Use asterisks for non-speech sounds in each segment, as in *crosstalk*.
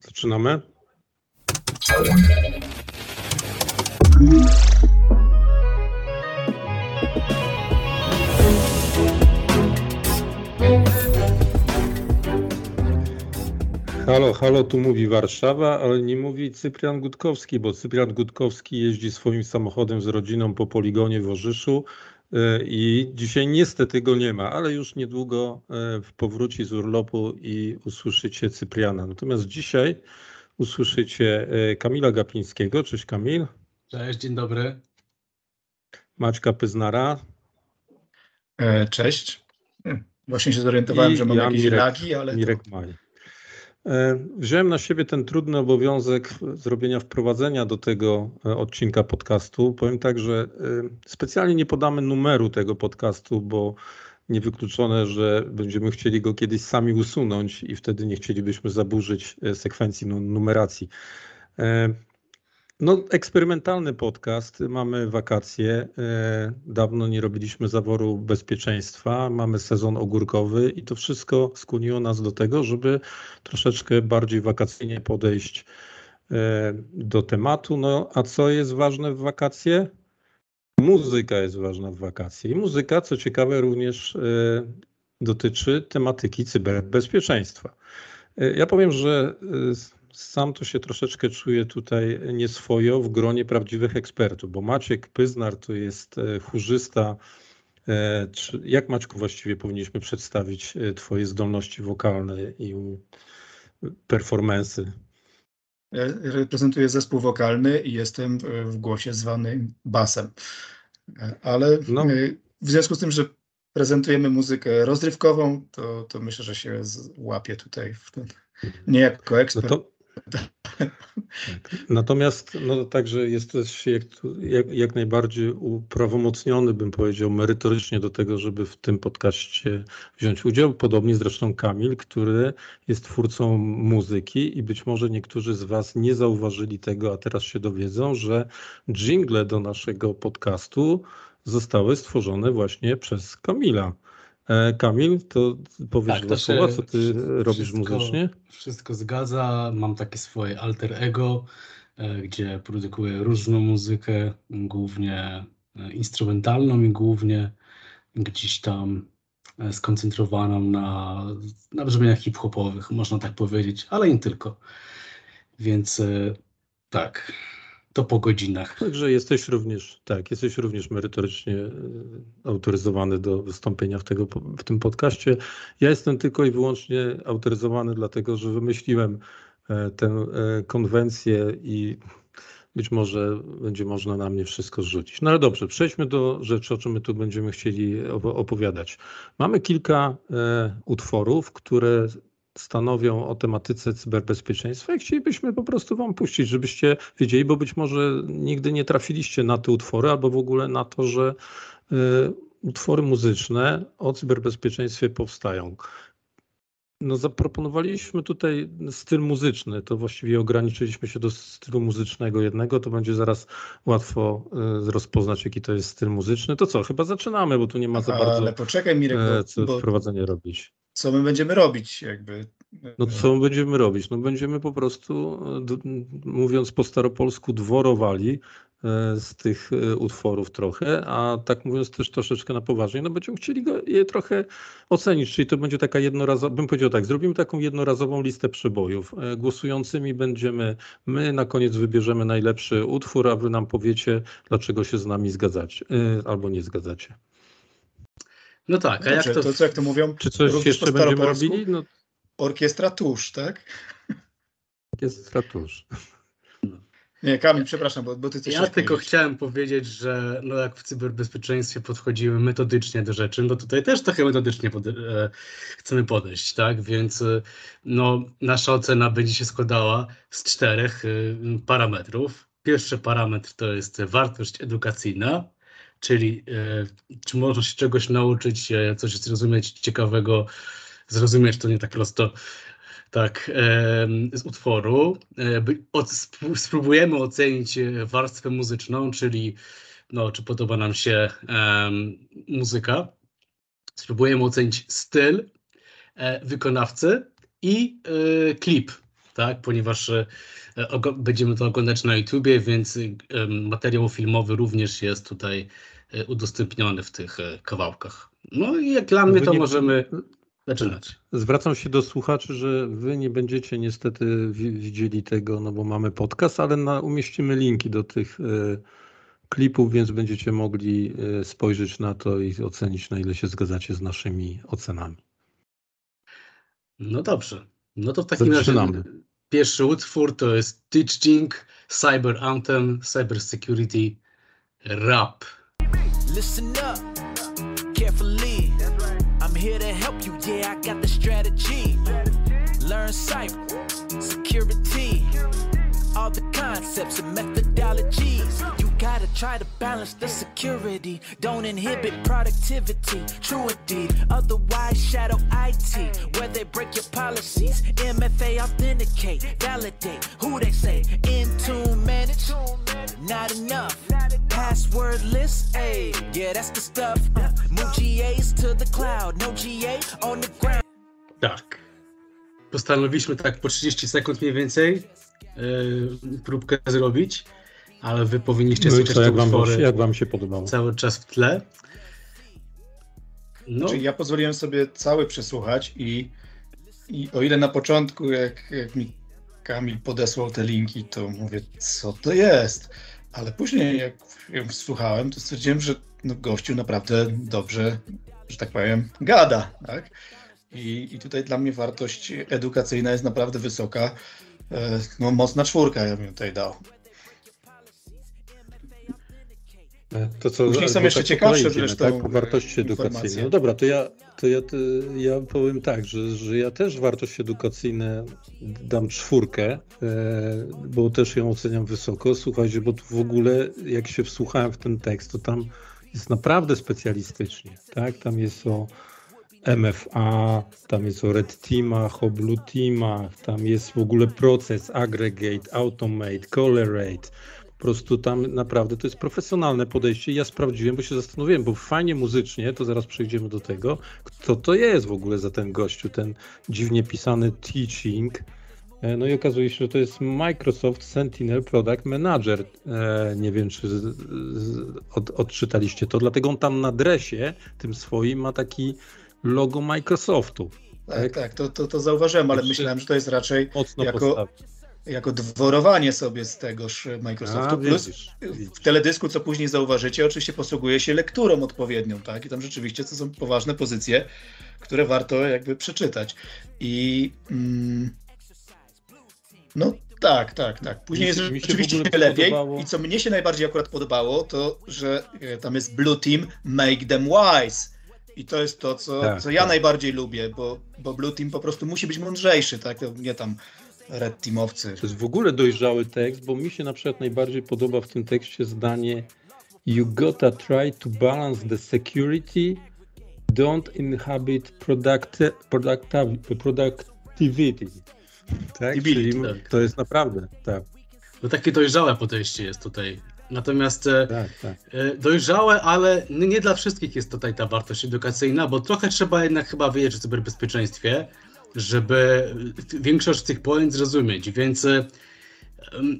Zaczynamy. Halo, halo, tu mówi Warszawa, ale nie mówi Cyprian Gutkowski, bo Cyprian Gutkowski jeździ swoim samochodem z rodziną po poligonie w Orzyszu i dzisiaj niestety go nie ma, ale już niedługo e, powróci z urlopu i usłyszycie Cypriana. Natomiast dzisiaj usłyszycie e, Kamila Gapińskiego. Cześć Kamil. Cześć, dzień dobry. Maćka Pyznara. Cześć. Właśnie się zorientowałem, I że mam ja, jakieś Mirek, lagi, ale. Mirek to... Maj. E, wziąłem na siebie ten trudny obowiązek zrobienia wprowadzenia do tego e, odcinka podcastu. Powiem tak, że e, specjalnie nie podamy numeru tego podcastu, bo niewykluczone, że będziemy chcieli go kiedyś sami usunąć i wtedy nie chcielibyśmy zaburzyć sekwencji numeracji. No, eksperymentalny podcast. Mamy wakacje. E, dawno nie robiliśmy zaworu bezpieczeństwa. Mamy sezon ogórkowy i to wszystko skłoniło nas do tego, żeby troszeczkę bardziej wakacyjnie podejść e, do tematu. No, a co jest ważne w wakacje? Muzyka jest ważna w wakacje. I muzyka, co ciekawe, również e, dotyczy tematyki cyberbezpieczeństwa. Ja powiem, że sam to się troszeczkę czuję tutaj nieswojo w gronie prawdziwych ekspertów, bo Maciek Pyznar to jest e, chórzysta. E, jak Maćku właściwie powinniśmy przedstawić e, Twoje zdolności wokalne i performensy? Reprezentuję zespół wokalny i jestem w głosie zwany basem. Ale no. w związku z tym, że prezentujemy muzykę rozrywkową, to, to myślę, że się łapie tutaj w tym. Nie jako ekspert. No to. Natomiast no, także jesteś jak, jak, jak, najbardziej uprawomocniony, bym powiedział, merytorycznie do tego, żeby w tym podcaście wziąć udział. Podobnie zresztą Kamil, który jest twórcą muzyki i być może niektórzy z Was nie zauważyli tego, a teraz się dowiedzą, że jingle do naszego podcastu zostały stworzone właśnie przez Kamila. E, Kamil, to powiesz tak, dwa słowa, co ty robisz muzycznie? Wszystko zgadza, mam takie swoje alter ego, e, gdzie produkuję różną muzykę, głównie e, instrumentalną i głównie gdzieś tam skoncentrowaną na, na brzmieniach hip-hopowych, można tak powiedzieć, ale nie tylko. Więc tak, to po godzinach. Także jesteś również, tak, jesteś również merytorycznie e, autoryzowany do wystąpienia w, tego, w tym podcaście. Ja jestem tylko i wyłącznie autoryzowany, dlatego że wymyśliłem e, tę e, konwencję i być może będzie można na mnie wszystko zrzucić. No ale dobrze, przejdźmy do rzeczy, o czym my tu będziemy chcieli opowiadać. Mamy kilka utworów, które stanowią o tematyce cyberbezpieczeństwa i chcielibyśmy po prostu Wam puścić, żebyście wiedzieli, bo być może nigdy nie trafiliście na te utwory, albo w ogóle na to, że y, utwory muzyczne o cyberbezpieczeństwie powstają. No, zaproponowaliśmy tutaj styl muzyczny, to właściwie ograniczyliśmy się do stylu muzycznego jednego, to będzie zaraz łatwo y, rozpoznać, jaki to jest styl muzyczny. To co, chyba zaczynamy, bo tu nie ma za bardzo Ale poczekaj Mirek, bo, co bo... wprowadzenie robić co my będziemy robić jakby. No co będziemy robić? No będziemy po prostu, mówiąc po staropolsku, dworowali e, z tych e, utworów trochę, a tak mówiąc też troszeczkę na poważnie, no będziemy chcieli go, je trochę ocenić, czyli to będzie taka jednorazowa, bym powiedział tak, zrobimy taką jednorazową listę przebojów. E, głosującymi będziemy, my na koniec wybierzemy najlepszy utwór, a wy nam powiecie, dlaczego się z nami zgadzacie albo nie zgadzacie. No tak, a Dobrze, jak to... to co jak to mówią? Czy coś jeszcze będziemy robili? No... Orkiestra tusz, tak? Orkiestra tusz. Nie, Kamil, przepraszam, bo, bo ty coś Ja tylko powiedzieć. chciałem powiedzieć, że no jak w cyberbezpieczeństwie podchodzimy metodycznie do rzeczy, no tutaj też trochę metodycznie pod, e, chcemy podejść, tak? Więc e, no, nasza ocena będzie się składała z czterech e, parametrów. Pierwszy parametr to jest wartość edukacyjna, czyli e, czy można się czegoś nauczyć, e, coś zrozumieć ciekawego, zrozumieć to nie tak prosto tak, z utworu. E, spróbujemy ocenić warstwę muzyczną, czyli no, czy podoba nam się muzyka. Spróbujemy ocenić styl wykonawcy i klip tak? Ponieważ e, będziemy to oglądać na YouTubie, więc materiał filmowy również jest tutaj udostępniony w tych kawałkach. No i jak dla mnie to możemy zaczynać. Zwracam się do słuchaczy, że wy nie będziecie niestety widzieli tego, no bo mamy podcast, ale na, umieścimy linki do tych klipów, więc będziecie mogli e, spojrzeć na to i ocenić, na ile się zgadzacie z naszymi ocenami. No dobrze. No to w takim Zaczynamy. razie pierwszy utwór uh, to jest Teaching, Cyber Anthem, Cyber Security, Rap. Listen up, carefully. I'm here to help you, yeah, I got the strategy. Learn cyber, security, all the concepts and methodologies. You gotta try to balance the security. Don't inhibit productivity. True indeed. Otherwise, shadow IT. Where they break your policies. MFA authenticate. Validate. Who they say. In Intune manage. Not enough. Password list. Yeah, that's the stuff. Move GAs to the cloud. No GA on the ground. Tak. Postanowiliśmy tak po 30 sekund mniej więcej yy, próbkę zrobić. ale wy powinniście no słyszeć co, jak wam, jak wam się podobało? Cały czas w tle. No. Czyli ja pozwoliłem sobie cały przesłuchać i, i o ile na początku, jak, jak mi Kamil podesłał te linki, to mówię, co to jest? Ale później, jak ją słuchałem, to stwierdziłem, że no, gościu naprawdę dobrze, że tak powiem, gada. Tak? I, I tutaj dla mnie wartość edukacyjna jest naprawdę wysoka. E, no, mocna czwórka ja bym tutaj dał. To co, Później są jeszcze ciekawsze zresztą tak? wartości edukacyjne. No dobra, to ja, to ja, to ja powiem tak, że, że ja też wartości edukacyjne dam czwórkę, e, bo też ją oceniam wysoko. Słuchajcie, bo tu w ogóle jak się wsłuchałem w ten tekst, to tam jest naprawdę specjalistycznie, tak? Tam jest o MFA, tam jest o Red Teamach, o Blue Teamach, tam jest w ogóle proces, aggregate, automate, colorate, po prostu tam naprawdę to jest profesjonalne podejście. Ja sprawdziłem, bo się zastanowiłem, bo fajnie muzycznie, to zaraz przejdziemy do tego, kto to jest w ogóle za ten gościu, ten dziwnie pisany teaching. E, no i okazuje się, że to jest Microsoft Sentinel Product Manager. E, nie wiem, czy od, odczytaliście to, dlatego on tam na dresie tym swoim ma taki logo Microsoftu. Tak, tak, tak to, to, to zauważyłem, ale myślałem, że to jest raczej jako, jako dworowanie sobie z tegoż Microsoftu. A, Plus widzisz, widzisz. w teledysku, co później zauważycie, oczywiście posługuje się lekturą odpowiednią, tak? I tam rzeczywiście to są poważne pozycje, które warto jakby przeczytać. I mm, no tak, tak, tak. Później jest oczywiście lepiej. Podobało. I co mnie się najbardziej akurat podobało, to że e, tam jest Blue Team Make Them Wise. I to jest to, co, tak, co ja tak. najbardziej lubię, bo, bo Blue Team po prostu musi być mądrzejszy, tak? Nie tam Red Teamowcy. To jest w ogóle dojrzały tekst, bo mi się na przykład najbardziej podoba w tym tekście zdanie You gotta try to balance the security, don't inhabit product, product, productivity. Tak? Czyli tak. to jest naprawdę, tak. No takie dojrzałe podejście jest tutaj. Natomiast e, tak, tak. E, dojrzałe, ale nie dla wszystkich jest tutaj ta wartość edukacyjna, bo trochę trzeba jednak chyba wiedzieć o cyberbezpieczeństwie żeby większość tych pojęć zrozumieć, więc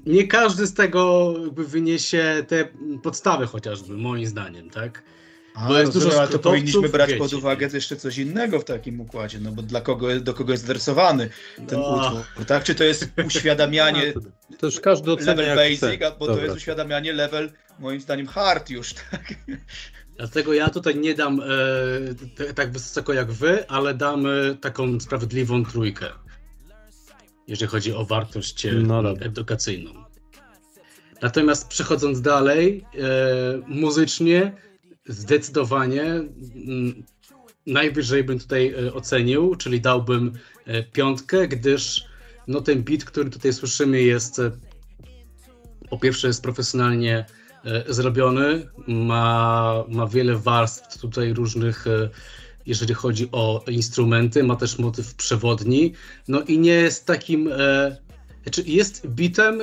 nie każdy z tego wyniesie te podstawy chociażby, moim zdaniem, tak? A, bo jest dużo ale to powinniśmy brać wiecie. pod uwagę jeszcze coś innego w takim układzie, no bo dla kogo, do kogo jest adresowany ten no. utwór, tak? Czy to jest *laughs* uświadamianie no, to już każdy level basic, chce. bo Dobra. to jest uświadamianie level, moim zdaniem, hard już, *laughs* tak? Dlatego ja tutaj nie dam e, tak wysoko jak wy, ale dam e, taką sprawiedliwą trójkę, jeżeli chodzi o wartość e, no edukacyjną. Natomiast przechodząc dalej, e, muzycznie zdecydowanie mm, najwyżej bym tutaj e, ocenił, czyli dałbym e, piątkę, gdyż no, ten beat, który tutaj słyszymy jest po pierwsze jest profesjonalnie E, zrobiony. Ma, ma wiele warstw tutaj różnych, e, jeżeli chodzi o instrumenty. Ma też motyw przewodni. No i nie jest takim. E, znaczy jest bitem,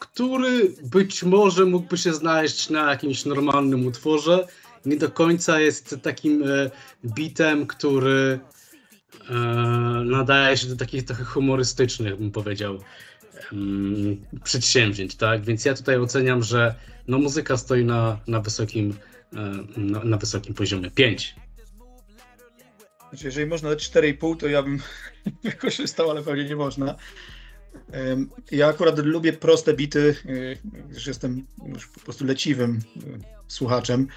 który być może mógłby się znaleźć na jakimś normalnym utworze. Nie do końca jest takim bitem, który e, nadaje się do takich trochę humorystycznych, bym powiedział, przedsięwzięć, tak? Więc ja tutaj oceniam, że no, muzyka stoi na, na, wysokim, e, na, na wysokim poziomie. 5. Znaczy, jeżeli można dać 4,5, to ja bym *laughs* wykorzystał, ale pewnie nie można. Ja akurat lubię proste bity, y, gdyż jestem już po prostu leciwym y, słuchaczem.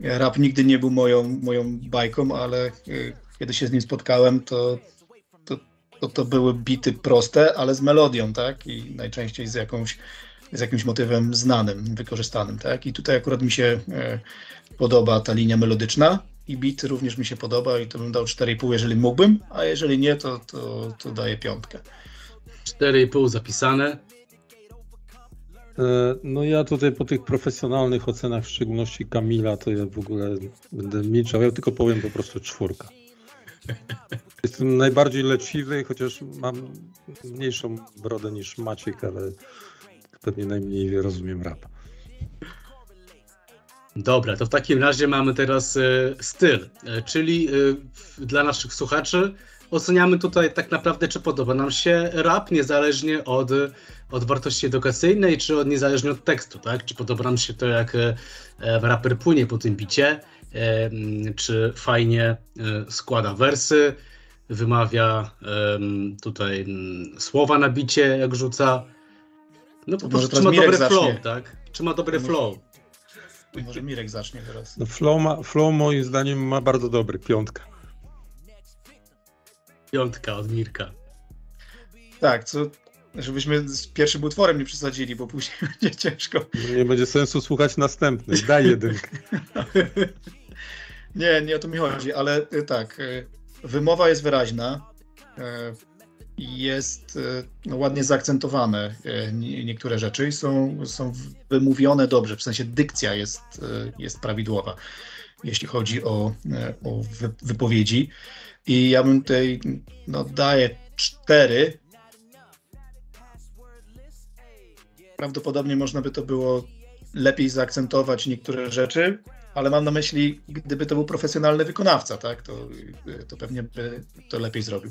Rap nigdy nie był moją, moją bajką, ale y, kiedy się z nim spotkałem, to, to, to, to były bity proste, ale z melodią, tak? I najczęściej z jakąś z jakimś motywem znanym, wykorzystanym, tak? I tutaj akurat mi się e, podoba ta linia melodyczna i beat również mi się podoba i to bym dał 4,5, jeżeli mógłbym, a jeżeli nie, to, to, to daję piątkę. 4,5 zapisane. E, No ja tutaj po tych profesjonalnych ocenach, w szczególności Kamila, to ja w ogóle będę milczał. Ja tylko powiem po prostu czwórka. *laughs* Jestem najbardziej leciwy, chociaż mam mniejszą brodę niż Maciek, ale pewnie najmniej rozumiem rap. Dobra, to w takim razie mamy teraz e, styl, e, czyli dla naszych słuchaczy oceniamy tutaj tak naprawdę, czy podoba nam się rap, niezależnie od, od wartości edukacyjnej, czy od, niezależnie od tekstu, tak? Czy podoba nam się to, jak e, e, raper płynie po tym bicie, e, mm, czy fajnie e, składa wersy, wymawia em, tutaj mm, słowa na bicie, jak rzuca. No po prostu, czy ma dobry Mirek flow, zacznie. tak? Czy ma dobry Może- flow? Może Mirek zacznie teraz. No flow, ma, flow moim zdaniem ma bardzo dobry, piątka. Piątka od Mirka. Tak, co, żebyśmy z pierwszym utworem nie przesadzili, bo później *laughs* będzie ciężko. Nie będzie sensu słuchać następny. Daj jedynkę. *laughs* Nie, nie o to mi chodzi, ale y, tak, y, wymowa jest wyraźna, y, i jest no, ładnie zaakcentowane nie- niektóre rzeczy i są, są wymówione dobrze, w sensie dykcja jest, jest prawidłowa, jeśli chodzi o, o wy, wypowiedzi. I ja bym tutaj, no daję cztery. Prawdopodobnie można by to było lepiej zaakcentować niektóre rzeczy, ale mam na myśli, gdyby to był profesjonalny wykonawca, tak, to, to pewnie by to lepiej zrobił.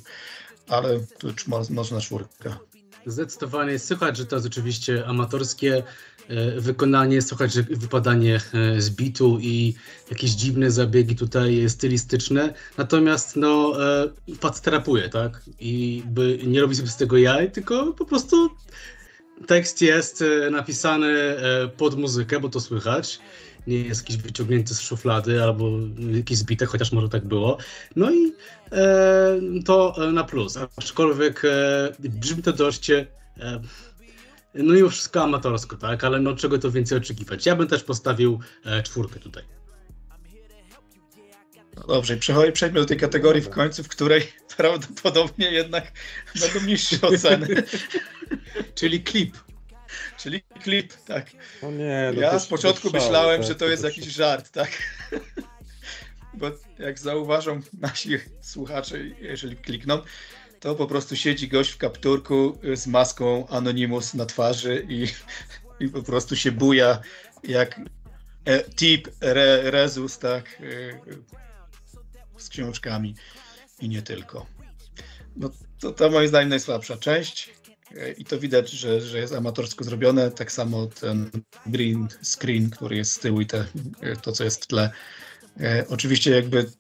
Ale tu można czwórka. Zdecydowanie słychać, że to jest oczywiście amatorskie wykonanie, słychać, że wypadanie e, z bitu i jakieś dziwne zabiegi tutaj stylistyczne. Natomiast no, e, facet rapuje, tak? I by nie robi sobie z tego jaj, tylko po prostu tekst jest e, napisany e, pod muzykę, bo to słychać. Nie jest jakiś wyciągnięty z szuflady albo jakiś zbite, chociaż może tak było. No i e, to e, na plus. Aczkolwiek e, brzmi to dość. E, no mimo wszystko amatorsko, tak? Ale no czego to więcej oczekiwać? Ja bym też postawił e, czwórkę tutaj. No dobrze, przejdźmy do tej kategorii w końcu, w której *laughs* prawdopodobnie jednak *laughs* będą niższe oceny, *laughs* Czyli klip. czyli klip, tak. No nie, no Ja z początku szale, myślałem, tak, że to jest to jakiś żart, tak? Bo jak zauważą nasi słuchacze, jeżeli klikną, to po prostu siedzi gość w kapturku z maską Anonymous na twarzy i, *laughs* i po prostu się buja jak e, tip re, Rezus, tak? e, Z książkami i nie tylko. No to, to moim zdaniem najsłabsza część. E, I to widać, że, że jest amatorsko zrobione. Tak samo ten green screen, który jest z tyłu i te, e, to, co jest w tle. E, oczywiście jakby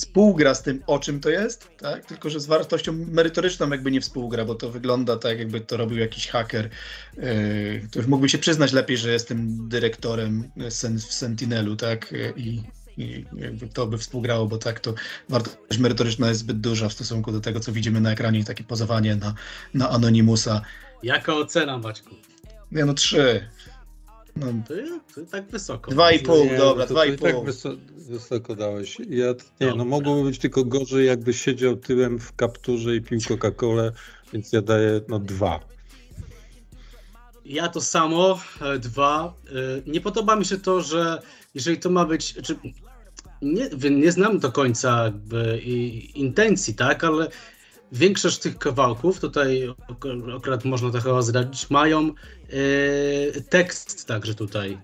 współgra z tym, o czym to jest, tak? tylko że z wartością merytoryczną jakby nie współgra, bo to wygląda tak, jakby to robił jakiś haker, e, który mógłby się przyznać lepiej, że jestem dyrektorem sen, w Sentinelu, tak? I, i jakby to by współgrało, bo tak to wartość merytoryczna jest zbyt duża w stosunku do tego, co widzimy na ekranie, takie pozowanie na, na Anonymusa. Jaka ocena, Maćku? Nie no, trzy. No, To, to tak wysoko. Dwa i pół. Nie, dobra, to, dwa to i tak pół. wyso, wysoko dałeś. Ja, nie, no Dobra. mogłoby być tylko gorzej, jakby siedział tyłem w kapturze i pił Coca-Colę, więc ja daję no dwa. Ja to samo, e, dwa. E, Nie podoba mi się to, że jeżeli to ma być. Czy, nie, nie znam do końca jakby intencji, tak, ale większość tych kawałków, tutaj ak- akurat można to chyba zdradzić, mają e, tekst także tutaj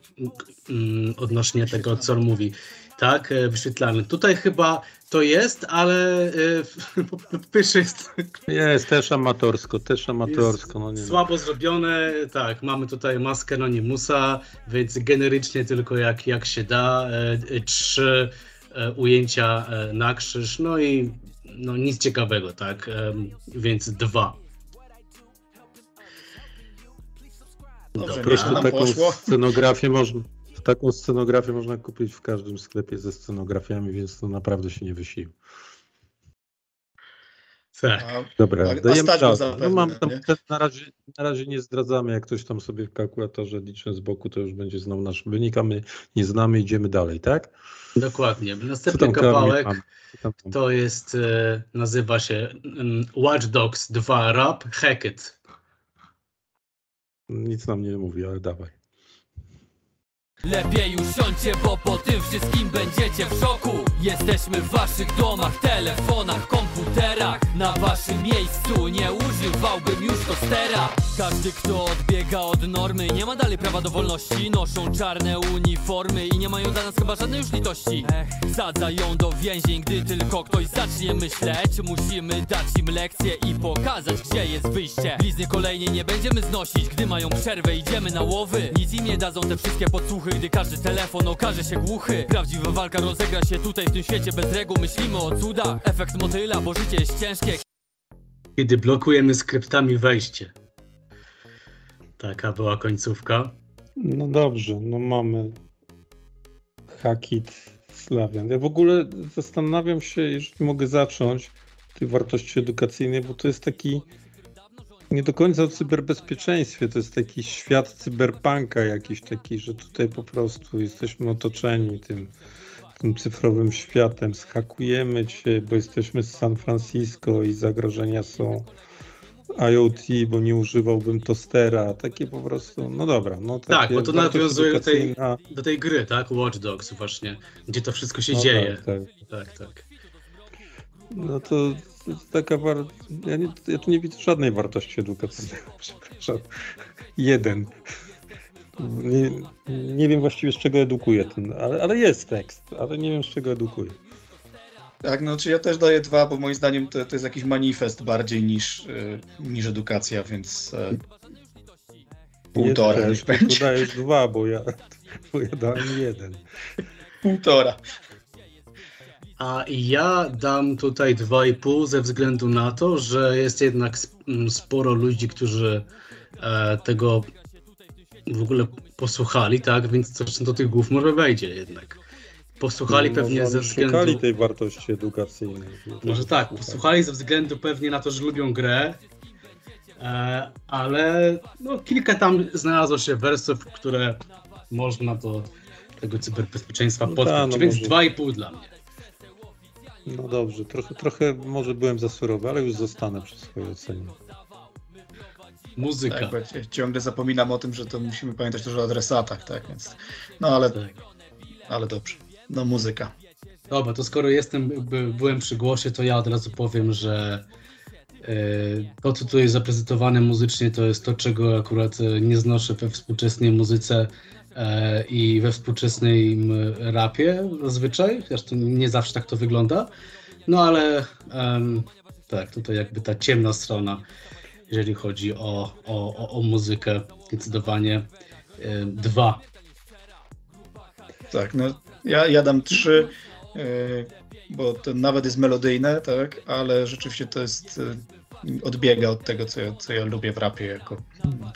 mm, odnośnie tego, co on mówi. tak, e, wyświetlany. Tutaj chyba to jest, ale e, *laughs* po pierwsze jest Jest też amatorsko, też amatorsko. No nie słabo zrobione. Tak, mamy tutaj maskę Anonymusa, więc generycznie tylko jak, jak się da. E, e, Trzy e, ujęcia e, na krzyż, no i no nic ciekawego, tak, więc dwa. Dobrze, nieźle nam taką poszło. scenografię można. Taką scenografię można kupić w każdym sklepie ze scenografiami, więc to naprawdę się nie wysilił. Tak. A, Dobra, A- dajemy czas. zapewne, No mam tam, na, razie, na razie nie zdradzamy, jak ktoś tam sobie w kalkulatorze liczy z boku, to już będzie znał nasz wynik, a my nie znamy, idziemy dalej, tak? Dokładnie. Następny kawałek to jest, e, nazywa się mm, Watch Dogs 2 Rap Hackett. Nic nam nie mówi, ale dawaj. Lepiej usiądźcie, bo po tym wszystkim będziecie w szoku. Jesteśmy w waszych domach, telefonach, komputerach. Na waszym miejscu nie używałbym już tostera Każdy kto odbiega od normy nie ma dalej prawa do wolności. Noszą czarne uniformy i nie mają dla nas chyba żadnej już litości. Ech, do więzień, gdy tylko ktoś zacznie myśleć. Musimy dać im lekcję i pokazać gdzie jest wyjście. Blizny kolejnie nie będziemy znosić, gdy mają przerwę idziemy na łowy. Nic im nie dadzą te wszystkie podsłuchy, gdy każdy telefon okaże się głuchy Prawdziwa walka rozegra się tutaj w tym świecie bez reguł Myślimy o cudach, efekt motyla, bo życie jest ciężkie Kiedy blokujemy skryptami wejście. Taka była końcówka. No dobrze, no mamy Hakit Slawian. Ja w ogóle zastanawiam się, jeżeli mogę zacząć, tej wartości edukacyjnej, bo to jest taki nie do końca o cyberbezpieczeństwie, to jest taki świat cyberpunka jakiś taki, że tutaj po prostu jesteśmy otoczeni tym, tym cyfrowym światem, schakujemy cię, bo jesteśmy z San Francisco i zagrożenia są IoT, bo nie używałbym tostera, takie po prostu, no dobra. No Tak, takie bo to nawiązuje do tej-. Do tej gry, tak? Watch Dogs właśnie, gdzie to wszystko się No dzieje. Tak, tak. Tak, tak. No to, to jest taka war... ja, nie, ja tu nie widzę żadnej wartości edukacyjnej, *laughs* przepraszam. Jeden. Nie, nie wiem właściwie z czego edukuje ten, ale, ale jest tekst, ale nie wiem z czego edukuje. Tak, no czy ja też daję dwa, bo moim zdaniem to, to jest jakiś manifest bardziej niż, y, niż edukacja, więc e, półtora Nie, też, będzie. Tu dajesz dwa, bo ja, bo ja dałem jeden. Półtora. A ja dam tutaj 2,5 ze względu na to, że jest jednak sp- m, sporo ludzi, którzy e, tego w ogóle posłuchali, tak? Więc coś do tych głów może wejdzie jednak. Posłuchali No, pewnie może ze względu. Szukali tej wartości edukacyjnej. Może tak, posłuchali ze względu pewnie na to, że lubią grę, e, ale no, kilka tam znalazło się wersów, które można do tego cyberbezpieczeństwa No podpiąć, tak, no więc może. 2,5 dla mnie. No dobrze, trochę, trochę może byłem za surowy, ale już zostanę przy swojej ocenie. Muzyka. Tak, ciągle zapominam o tym, że to musimy pamiętać też o adresatach, tak, więc no ale, Tak. ale dobrze. No muzyka. Dobra, to skoro jestem, by, byłem przy głosie, to ja od razu powiem, że e, to, co tu jest zaprezentowane muzycznie, to jest to, czego akurat e, nie znoszę we współczesnej muzyce i we współczesnym rapie zazwyczaj, zresztą nie zawsze tak to wygląda, no ale em, tak, tutaj jakby ta ciemna strona, jeżeli chodzi o, o, o, muzykę, zdecydowanie e, dwa. Tak, no ja, ja dam trzy, y, bo to nawet jest melodyjne, tak, ale rzeczywiście to jest, y, odbiega od tego, co ja, co ja lubię w rapie jako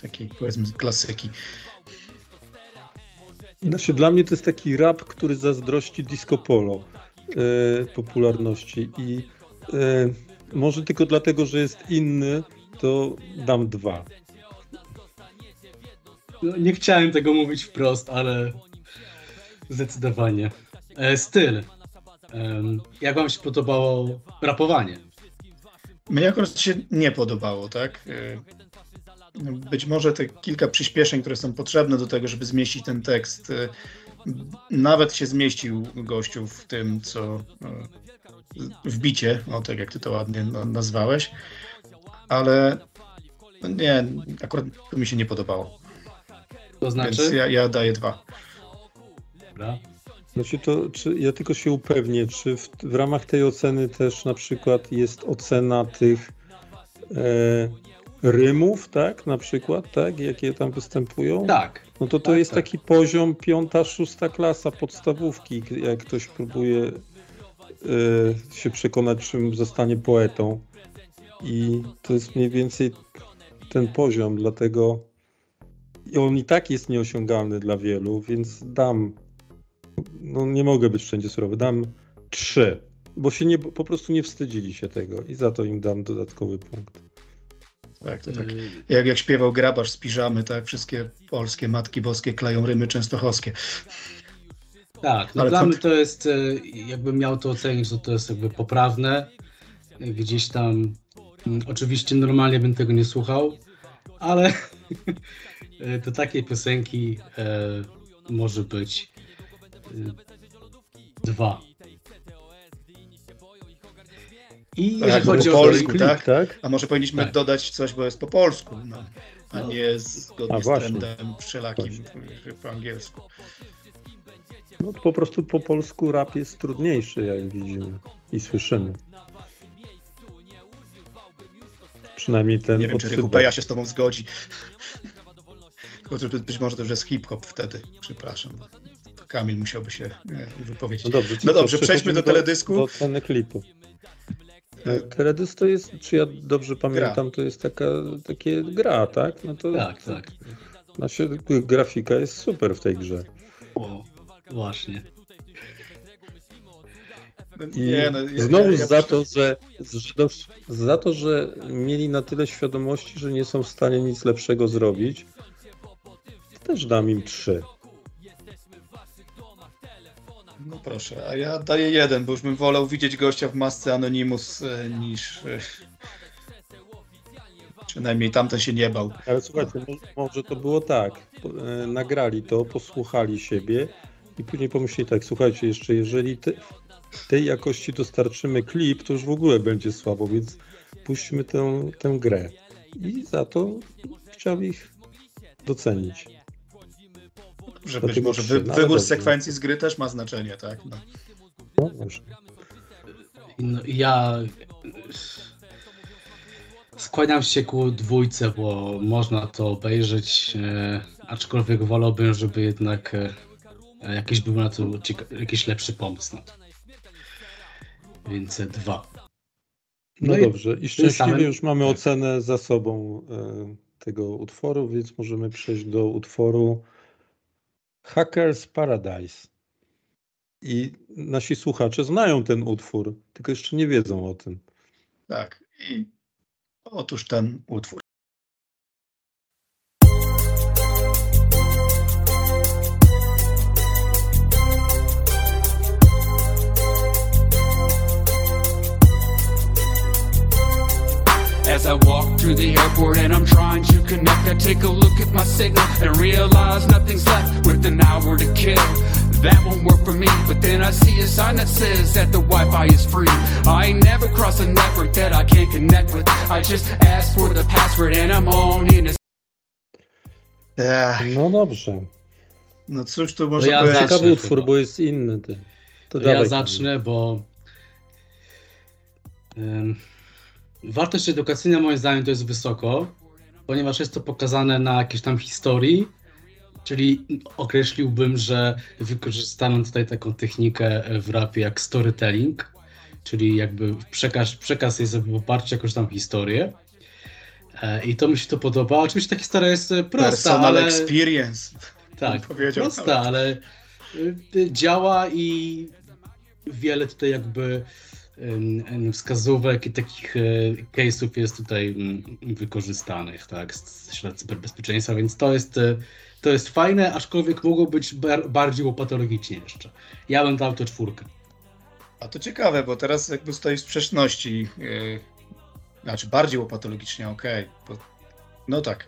takiej powiedzmy klasyki. Znaczy, dla mnie to jest taki rap, który zazdrości disco polo e, popularności i e, może tylko dlatego, że jest inny, to dam dwa. No, nie chciałem tego mówić wprost, ale zdecydowanie. E, styl. Jak wam się podobało rapowanie? Mnie akurat się nie podobało, tak? Być może te kilka przyspieszeń, które są potrzebne do tego, żeby zmieścić ten tekst, y, nawet się zmieścił gościu w tym, co y, w bicie, o tak jak ty to ładnie na- nazwałeś, ale no nie, akurat to mi się nie podobało, To znaczy? więc ja, ja daję dwa. Dobra. Znaczy to, czy ja tylko się upewnię, czy w, w ramach tej oceny też na przykład jest ocena tych e, rymów, tak? Na przykład, tak? Jakie tam występują? Tak. No to to tak, jest tak. taki poziom piąta, szósta klasa podstawówki, jak ktoś próbuje e, się przekonać, czym zostanie poetą. I to jest mniej więcej ten poziom, dlatego i on i tak jest nieosiągalny dla wielu, więc dam, no nie mogę być wszędzie surowy, dam trzy, bo się nie, po prostu nie wstydzili się tego i za to im dam dodatkowy punkt. Tak, to tak. Y, Jak, jak śpiewał grabarz z piżamy, tak? Wszystkie polskie matki boskie klają rymy częstochowskie. Tak, no Ale dla to- mnie to jest, e, jakbym miał to ocenić, to to jest jakby poprawne. Gdzieś tam, mm, oczywiście normalnie bym tego nie słuchał, ale *laughs* do takiej piosenki e, może być e, dwa. I Tak, jeżeli chodzi po o polsku, tak? tak? A może powinniśmy Tak. dodać coś, bo jest po polsku, no, a No. nie zgodnie A z właśnie. trendem wszelakim po angielsku. No po prostu po polsku rap jest trudniejszy, jak widzimy i słyszymy. Przynajmniej ten Nie wiem, czy od Rychupeja się z tobą zgodzi. Być może to już jest hip-hop wtedy, przepraszam. Kamil musiałby się wypowiedzieć. No dobrze, No dobrze, przejdźmy do teledysku. Do oceny klipu. E, Teledysk to jest, czy ja dobrze pamiętam, to jest taka takie gra, tak? No to tak, tak. Znaczy, grafika jest super w tej grze. O, właśnie. No, I nie, no, ja- znowu ja- ja za to, że że- za to, że mieli na tyle świadomości, że nie są w stanie nic lepszego zrobić, też dam im trzy. No proszę, a ja daję jeden, bo już bym wolał widzieć gościa w masce Anonymous e, niż... e, Przynajmniej tamten się nie bał. Ale słuchajcie, mo- może to było tak. e, Nagrali to, posłuchali siebie i później pomyśleli tak, słuchajcie, jeszcze jeżeli te, tej jakości dostarczymy klip, to już w ogóle będzie słabo, więc puśćmy tę, tę grę. I za to chciał ich docenić. Że być może wy, no wybór sekwencji z gry też ma znaczenie, tak? No. No. No, ja skłaniam się ku dwójce, bo można to obejrzeć, e, aczkolwiek wolałbym, żeby jednak e, jakiś był na to cieka- jakiś lepszy pomysł na to. Więc e, dwa. No, No i dobrze. I szczęśliwie samym- już mamy tak. ocenę za sobą e, tego utworu, więc możemy przejść do utworu Hackers Paradise. I nasi słuchacze znają ten utwór, tylko jeszcze nie wiedzą o tym. Tak. I otóż ten utwór. As I walk through the airport and I'm trying to connect, I take a look at my signal and realize nothing's left with an hour to kill. That won't work for me, but then I see a sign that says that the Wi-Fi is free. I ain't never crossed a network that I can't connect with. I just ask for the password and I'm on in. Ech, No dobrze. no cóż tu może ja być? Ciekawy utwór, bo jest inny. To To dawaj, ja zacznę, bo em, wartość edukacyjna moim zdaniem to jest wysoko, ponieważ jest to pokazane na jakiejś tam historii, czyli określiłbym, że wykorzystano tutaj taką technikę w rapie jak storytelling, czyli jakby przekaz, przekaz jest w oparciu o jakąś tam historię. E, I to mi się to podoba. Oczywiście ta historia jest e, prosta, Personal ale... experience. Tak, prosta, nawet. ale y, działa i wiele tutaj jakby wskazówek i takich y, case'ów jest tutaj ym, wykorzystanych, tak, z ślad cyberbezpieczeństwa, więc to jest, y, to jest fajne, aczkolwiek mogło być bar bardziej łopatologicznie jeszcze. Ja bym dał to czwórkę. A to ciekawe, bo teraz jakby stoi w sprzeczności. Yy, znaczy bardziej łopatologicznie, okej. bo- No tak.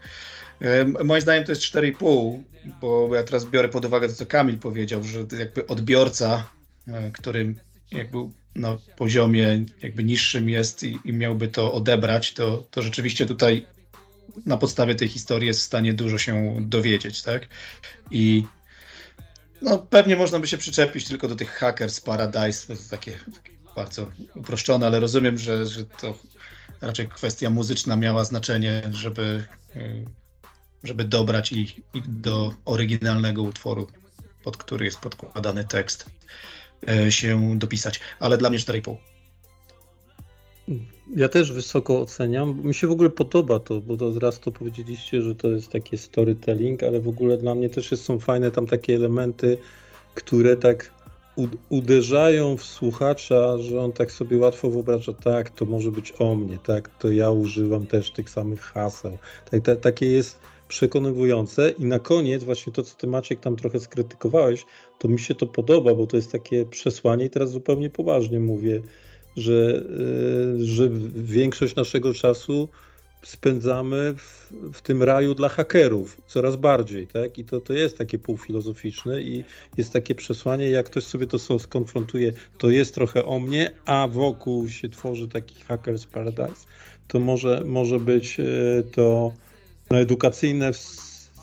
Moim zdaniem to jest 4,5, bo ja teraz biorę pod uwagę to, co Kamil powiedział, że jakby odbiorca, którym jakby na poziomie jakby niższym jest i, i miałby to odebrać, to, to rzeczywiście tutaj na podstawie tej historii jest w stanie dużo się dowiedzieć, tak? I No pewnie można by się przyczepić tylko do tych Hackers Paradise, to jest takie bardzo uproszczone, ale rozumiem, że, że to raczej kwestia muzyczna miała znaczenie, żeby, y, żeby dobrać i, i do oryginalnego utworu, pod który jest podkładany tekst, się dopisać. Ale dla mnie 4,5. Ja też wysoko oceniam. Mi się w ogóle podoba to, bo to raz to powiedzieliście, że to jest takie storytelling, ale w ogóle dla mnie też są fajne tam takie elementy, które tak uderzają w słuchacza, że on tak sobie łatwo wyobraża, tak, to może być o mnie, tak, to ja używam też tych samych haseł. Tak, ta, takie jest przekonywujące i na koniec właśnie to, co ty Maciek tam trochę skrytykowałeś, to mi się to podoba, bo to jest takie przesłanie i teraz zupełnie poważnie mówię, że, y, że większość naszego czasu spędzamy w, w, tym raju dla hakerów coraz bardziej, tak? I to, to jest takie półfilozoficzne i jest takie przesłanie, jak ktoś sobie to skonfrontuje, to jest trochę o mnie, a wokół się tworzy taki Hackers Paradise, to może, może być y, to no, edukacyjne w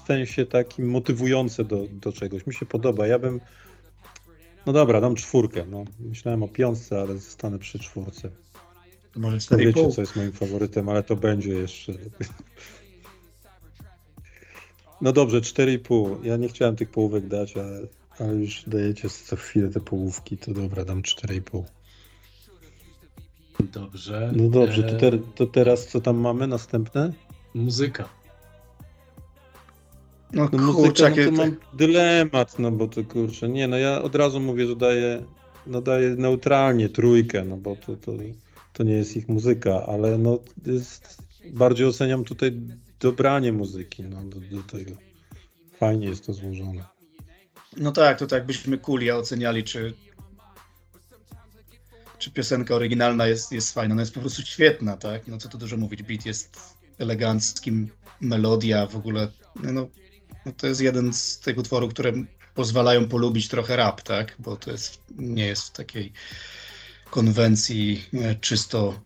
sensie takim motywujące do, do czegoś. Mi się podoba. Ja bym no dobra, dam czwórkę. No. Myślałem o piątce, ale zostanę przy czwórce. Może no wiecie, co jest moim faworytem, ale to będzie jeszcze. No dobrze, 4,5. Ja nie chciałem tych połówek dać, ale, ale już dajecie co chwilę te połówki, to dobra, dam 4,5. Dobrze. No dobrze, to, te, to teraz co tam mamy następne? Muzyka. No, no muzyka, no to mam dylemat, no bo to kurczę, nie, no ja od razu mówię, że daję, no daję neutralnie trójkę, no bo to, to, to nie jest ich muzyka, ale no jest, bardziej oceniam tutaj dobranie muzyki, no do, do tego. Fajnie jest to złożone. No tak, to tak jakbyśmy Kulia oceniali, czy, czy piosenka oryginalna jest, jest fajna, no jest po prostu świetna, tak? No co tu dużo mówić, beat jest eleganckim, melodia w ogóle, no no to jest jeden z tych utworów, które pozwalają polubić trochę rap, tak? Bo to jest, nie jest w takiej konwencji e, czysto,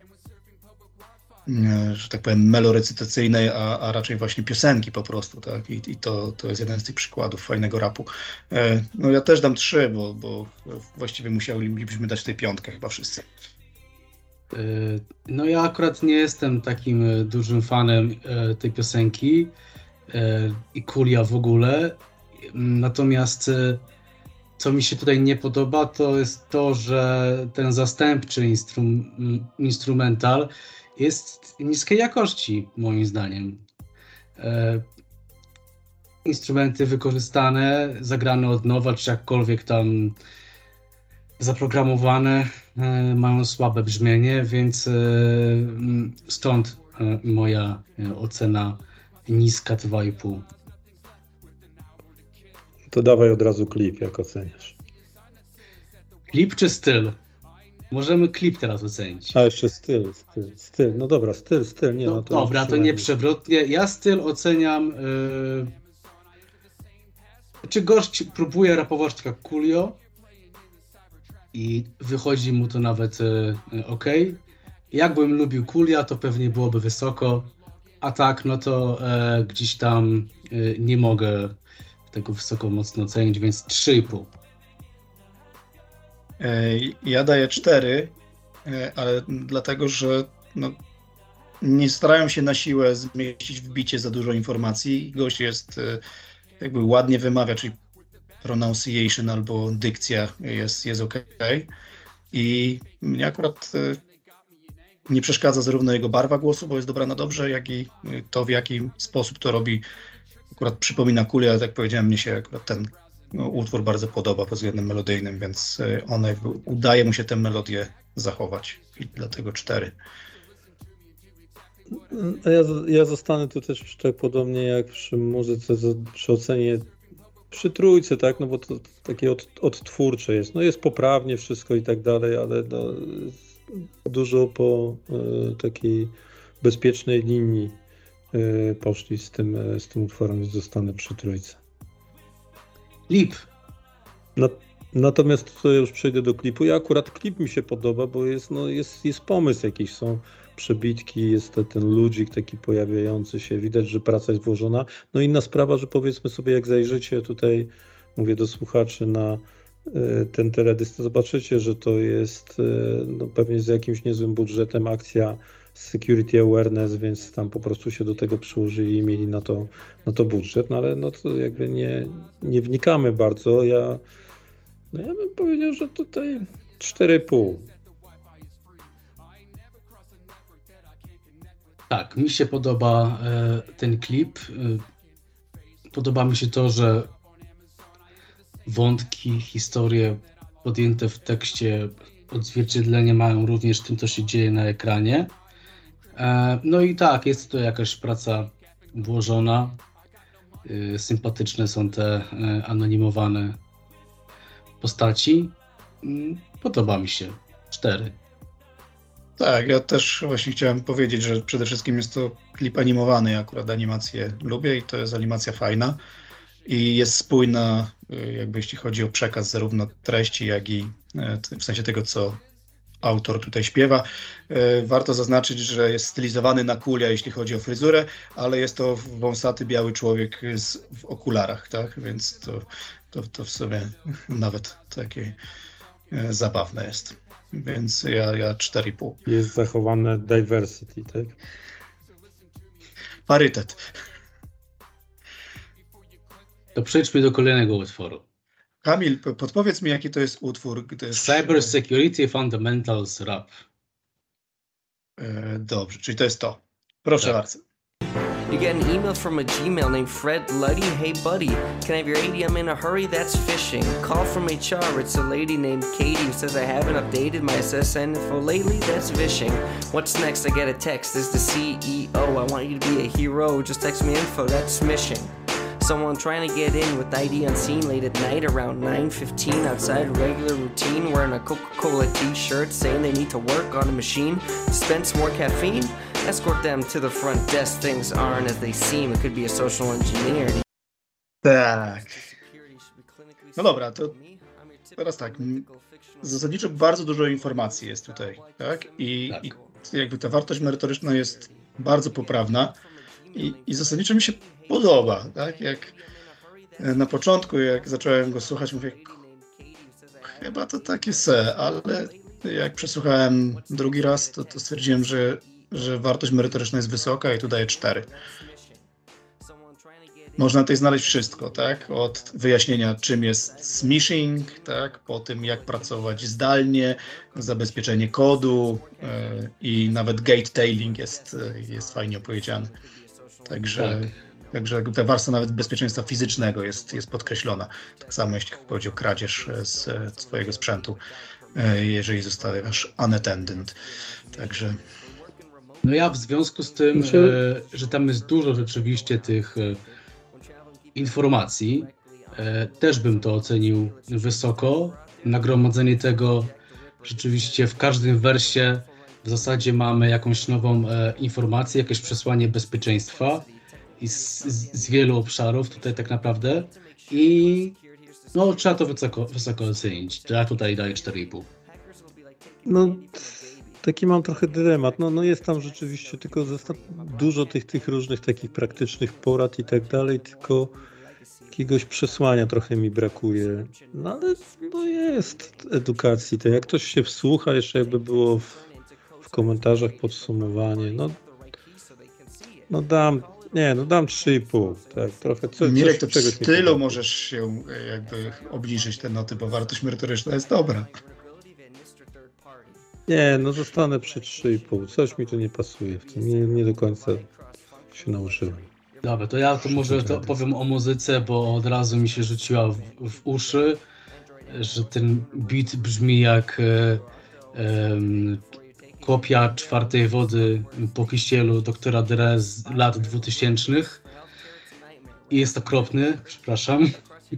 e, że tak powiem, melorecytacyjnej, a, a raczej właśnie piosenki po prostu, tak? I, i to, to jest jeden z tych przykładów fajnego rapu. E, no ja też dam trzy, bo, bo właściwie musielibyśmy dać tej piątkę chyba wszyscy. No ja akurat nie jestem takim dużym fanem tej piosenki. E, i Kulia w ogóle. Natomiast e, co mi się tutaj nie podoba, to jest to, że ten zastępczy instrum, instrumental jest niskiej jakości, moim zdaniem. E, instrumenty wykorzystane, zagrane od nowa, czy jakkolwiek tam zaprogramowane, mają słabe brzmienie, więc stąd moja ocena niska 2,5. To dawaj od razu klip, jak oceniasz. Klip czy styl? Możemy klip teraz ocenić. A jeszcze styl, styl, styl. No dobra, styl, styl. Nie, no, no to dobra, to nie przewrotnie. Ja styl oceniam. Yy... Czy gość próbuje rapować tak Coolio i wychodzi mu to nawet yy, ok. Jakbym lubił Kulia, to pewnie byłoby wysoko a tak, no to e, gdzieś tam e, nie mogę tego wysoko mocno ocenić, więc 3,5. E, ja daję 4, e, ale dlatego, że no, nie starają się na siłę zmieścić w bicie za dużo informacji. Gość jest e, jakby ładnie wymawia, czyli pronunciation albo dykcja jest, jest ok. I mnie akurat nie przeszkadza zarówno jego barwa głosu, bo jest dobrana dobrze, jak i to, w jaki sposób to robi. Akurat przypomina kulię, ale tak powiedziałem, mnie się akurat ten no, utwór bardzo podoba pod względem melodyjnym, więc e, on jakby udaje mu się tę melodię zachować i dlatego cztery. Ja, ja zostanę tu też tak podobnie jak przy muzyce, przy ocenie przy trójce, tak, no bo to takie od, odtwórcze jest. No jest poprawnie wszystko i tak dalej, ale no, dużo po e, takiej bezpiecznej linii e, poszli z tym, e, z tym utworem, więc zostanę przy trójce. Klip. natomiast tutaj już przejdę do klipu. Ja akurat klip mi się podoba, bo jest, no, jest, jest pomysł jakiś, są przebitki, jest ten ludzik taki pojawiający się, widać, że praca jest włożona. No inna sprawa, że powiedzmy sobie, jak zajrzycie tutaj mówię do słuchaczy na ten teledysk, to zobaczycie, że to jest e, no, pewnie z jakimś niezłym budżetem akcja security awareness, więc tam po prostu się do tego przyłożyli i mieli na to, na to budżet, no ale no to jakby nie, nie wnikamy bardzo. Ja, no ja bym powiedział, że tutaj 4,5. Tak, mi się podoba e, ten klip. E, podoba mi się to, że wątki, historie podjęte w tekście odzwierciedlenie mają również tym, co się dzieje na ekranie. E, no i tak, jest to jakaś praca włożona. E, sympatyczne są te e, anonimowane postaci. Mm, Podoba mi się. Cztery. Tak, ja też właśnie chciałem powiedzieć, że przede wszystkim jest to klip animowany. Ja akurat animację lubię i to jest animacja fajna. I jest spójna, jakby jeśli chodzi o przekaz zarówno treści, jak i y, w sensie tego, co autor tutaj śpiewa. Y, Warto zaznaczyć, że jest stylizowany na kulia, jeśli chodzi o fryzurę, ale jest to wąsaty biały człowiek z, w okularach, tak? Więc to, to, to w sumie nawet takie e, zabawne jest. Więc ja, ja 4,5. Jest zachowane diversity, tak? Parytet. To przejdźmy do kolejnego utworu. Kamil, podpowiedz mi, jaki to jest utwór. Jest, Cyber Security Fundamentals Rap. e, Dobrze, czyli to jest to. Proszę Tak. bardzo. You get an email from a Gmail named Fred Luddy. Hey, buddy, can I have your ATM in a hurry? That's phishing. Call from HR. It's a lady named Katie who says I haven't updated my SSN info lately. That's vishing. What's next? I get a text. Is the CEO. I want you to be a hero. Just text me info. That's smishing. Someone trying to get in with ID unseen late at night around 9.15 outside regular routine wearing a Coca-Cola t-shirt saying they need to work on a machine dispense more caffeine escort them to the front desk things aren't as they seem it could be a social engineer Tak. No dobra, to teraz tak. Zasadniczo bardzo dużo informacji jest tutaj, tak? I, i jakby ta wartość merytoryczna jest bardzo poprawna i, i zasadniczo mi się podoba, tak? Jak e, na początku, jak zacząłem go słuchać, mówię, chyba to takie se, ale jak przesłuchałem drugi raz, to, to stwierdziłem, że, że wartość merytoryczna jest wysoka i tu daję 4. Można tutaj znaleźć wszystko, tak? Od wyjaśnienia, czym jest smishing, tak? Po tym, jak pracować zdalnie, zabezpieczenie kodu e, i nawet gate tailing jest, jest fajnie opowiedziany. Także, Tak. Także ta warstwa nawet bezpieczeństwa fizycznego jest, jest podkreślona. Tak samo jeśli chodzi o kradzież e, z e, swojego sprzętu, e, jeżeli zostawiasz unattended. Także No ja w związku z tym, Znaczy- e, że tam jest dużo rzeczywiście tych informacji, też bym to ocenił wysoko. Nagromadzenie tego rzeczywiście w każdym wersie w zasadzie mamy jakąś nową informację, jakieś przesłanie bezpieczeństwa i z, z, wielu obszarów tutaj tak naprawdę i no trzeba to wysoko, wysoko ocenić. Ja tutaj daję 4,5. No, taki mam trochę dylemat. No, no jest tam rzeczywiście tylko dużo tych, tych różnych takich praktycznych porad i tak dalej, tylko jakiegoś przesłania trochę mi brakuje. No ale no jest edukacji. To jak ktoś się wsłucha, jeszcze jakby było w, w komentarzach podsumowanie, no, no dam, nie, no dam 3,5. Tak, trochę co, Mirek, coś, to stylu możesz się e, jakby obniżyć te noty, bo wartość merytoryczna jest dobra. Nie, no zostanę przy 3,5. Coś mi tu nie pasuje w tym. Nie, nie do końca się nauczyłem. Dobra, to ja to może to powiem o muzyce, bo od razu mi się rzuciła w, w uszy, że ten beat brzmi jak e, em, kopia czwartej wody po kiścielu doktora Dre z lat 2000. I jest okropny, przepraszam.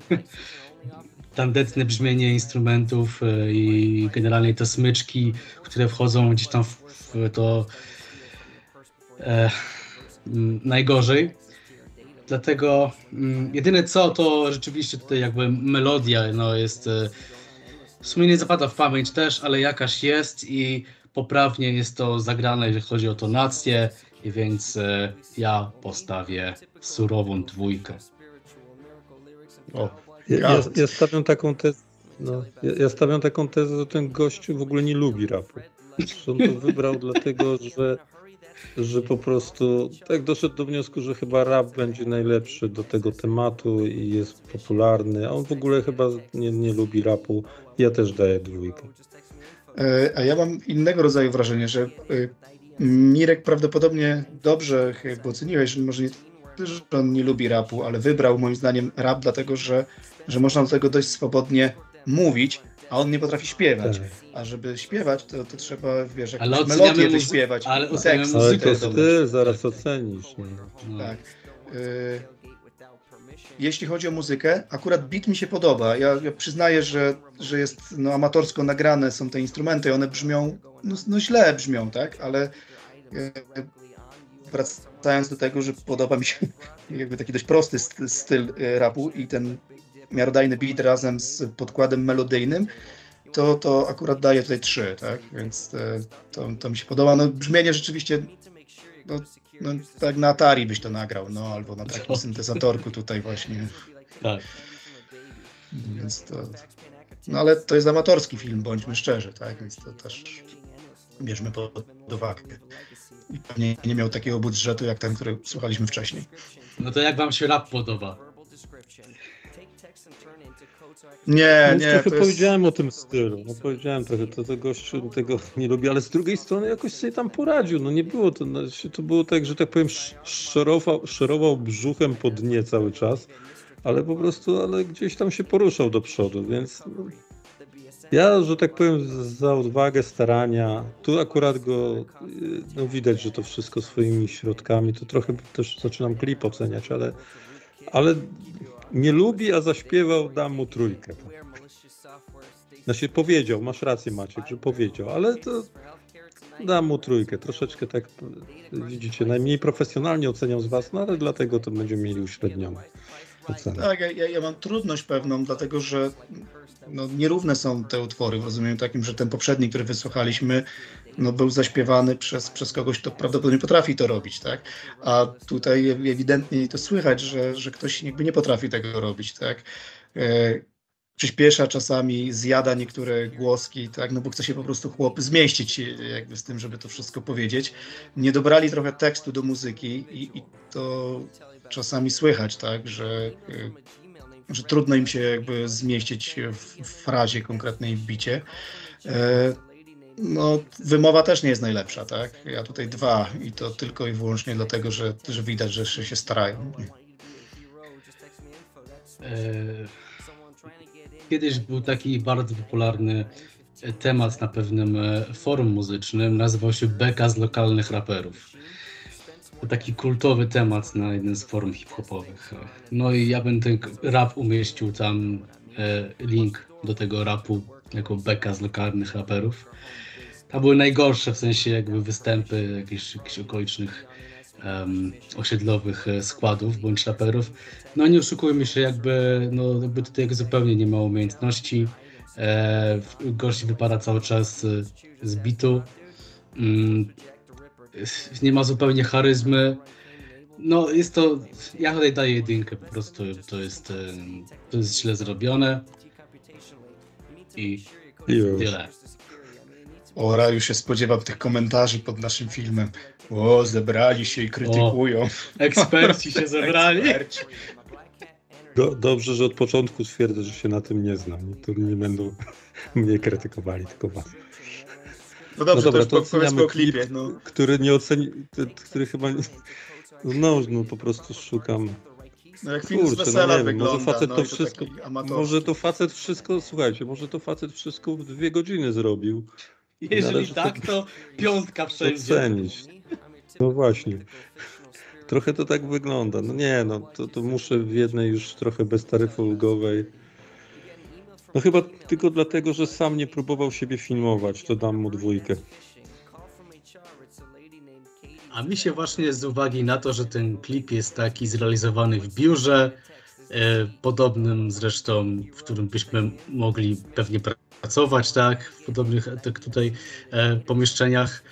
*laughs* Tandetne brzmienie instrumentów e, i generalnie te smyczki, które wchodzą gdzieś tam w, w to e, najgorzej. Dlatego jedyne co, to rzeczywiście tutaj jakby melodia no jest e, w sumie nie zapada w pamięć też, ale jakaś jest i poprawnie jest to zagrane, jeżeli chodzi o tonację, i więc e, ja postawię surową dwójkę. O, Ja, ja, stawiam taką tezę, no, ja, ja stawiam taką tezę, że ten gościu w ogóle nie lubi rapu. Że on to wybrał dlatego, że, że po prostu tak doszedł do wniosku, że chyba rap będzie najlepszy do tego tematu i jest popularny, a on w ogóle chyba nie, nie lubi rapu. Ja też daję dwójkę. E, a ja mam innego rodzaju wrażenie, że e, Mirek prawdopodobnie dobrze jakby oceniłeś, że może nie że on nie lubi rapu, ale wybrał moim zdaniem rap dlatego, że, że można do tego dość swobodnie mówić, a on nie potrafi śpiewać. Tak. A żeby śpiewać, to, to trzeba, wiesz, jakąś melodię muzy- wyśpiewać, ale tekst. Ale to ty zaraz ocenisz. No. No. Tak. Y, Jeśli chodzi o muzykę, akurat beat mi się podoba. Ja, ja przyznaję, że, że jest no, amatorsko nagrane, są te instrumenty, one brzmią, no, no źle brzmią, tak? Ale e, wracając do tego, że podoba mi się *laughs* jakby taki dość prosty st- styl e, rapu i ten miarodajny beat razem z podkładem melodyjnym, to, to akurat daje tutaj trzy, tak? Więc e, to, to mi się podoba. No, brzmienie rzeczywiście no, no, tak na Atari byś to nagrał, no albo na takim No. syntezatorku tutaj właśnie. *laughs* Tak. Więc to. No ale to jest amatorski film, bądźmy szczerzy, tak? Więc to też bierzmy pod uwagę. I pewnie nie miał takiego budżetu jak ten, który słuchaliśmy wcześniej. No to jak wam się rap podoba? Nie, No, nie, trochę jest... powiedziałem o tym stylu. No, powiedziałem trochę, to, to gościu tego nie lubi, ale z drugiej strony jakoś sobie tam poradził. No nie było to, no, to było tak, że tak powiem, sz- szorował, szorował brzuchem po dnie cały czas, ale po prostu, ale gdzieś tam się poruszał do przodu, więc no, ja, że tak powiem, za odwagę, starania, tu akurat go, y, no widać, że to wszystko swoimi środkami, to trochę też zaczynam klip oceniać, ale, ale nie lubi, a zaśpiewał, dam mu trójkę. Znaczy powiedział, masz rację Maciek, że powiedział, ale to dam mu trójkę. Troszeczkę tak, widzicie, najmniej profesjonalnie oceniam z was, no ale dlatego to będziemy mieli uśrednione ocenę. Tak, ja, ja, mam trudność pewną, dlatego że no, nierówne są te utwory w rozumieniu takim, że ten poprzedni, który wysłuchaliśmy, no, był zaśpiewany przez, przez kogoś, kto prawdopodobnie potrafi to robić, tak? A tutaj ewidentnie to słychać, że, że ktoś jakby nie potrafi tego robić, tak? E, przyspiesza czasami, zjada niektóre głoski, tak? No bo chce się po prostu chłop zmieścić e, jakby z tym, żeby to wszystko powiedzieć. Nie dobrali trochę tekstu do muzyki i, i to czasami słychać, tak, że, y, że trudno im się jakby zmieścić w frazie konkretnej w bicie. No, wymowa też nie jest najlepsza, tak? Ja tutaj dwa i to tylko i wyłącznie dlatego, że, że widać, że się starają. E, Kiedyś był taki bardzo popularny temat na pewnym e, forum muzycznym, nazywał się Beka z lokalnych raperów. To taki kultowy temat na jednym z forum hip-hopowych. No i ja bym ten rap umieścił tam, e, link do tego rapu jako Beka z lokalnych raperów. To były najgorsze w sensie jakby występy jakichś, jakichś okolicznych em, osiedlowych e, składów bądź raperów. No nie oszukujmy się, jakby, no, jakby tutaj jakby zupełnie nie ma umiejętności. E, wypada cały czas e, z bitu. Mm, nie ma zupełnie charyzmy. No jest to, ja tutaj daję jedynkę, po prostu to jest, e, to jest źle zrobione. I Już. tyle. Ora już się spodziewam tych komentarzy pod naszym filmem. O, zebrali się i krytykują. Eksperci się zebrali. Eksperci. Do, dobrze, że od początku stwierdzę, że się na tym nie znam. To nie będą *laughs* mnie krytykowali, tylko was. No dobrze, No dobra, to to już po- powiedzmy oceniamy o klipie. klip. No. Który nie oceni, który chyba nie, *laughs* no, no po prostu szukam. No jak film z Kurczę, wesela no wygląda, może facet no to wszystko, może to facet wszystko, słuchajcie, może to facet wszystko w dwie godziny zrobił. Jeżeli Należy tak, to piątka wszędzie. Ocenić. No właśnie. Trochę to tak wygląda. No nie, no to, to muszę w jednej już trochę bez taryfy ulgowej. No chyba tylko dlatego, że sam nie próbował siebie filmować, to dam mu dwójkę. A mi się właśnie z uwagi na to, że ten klip jest taki zrealizowany w biurze, e, podobnym zresztą, w którym byśmy mogli pewnie pracować, tak, w podobnych tak tutaj e, pomieszczeniach,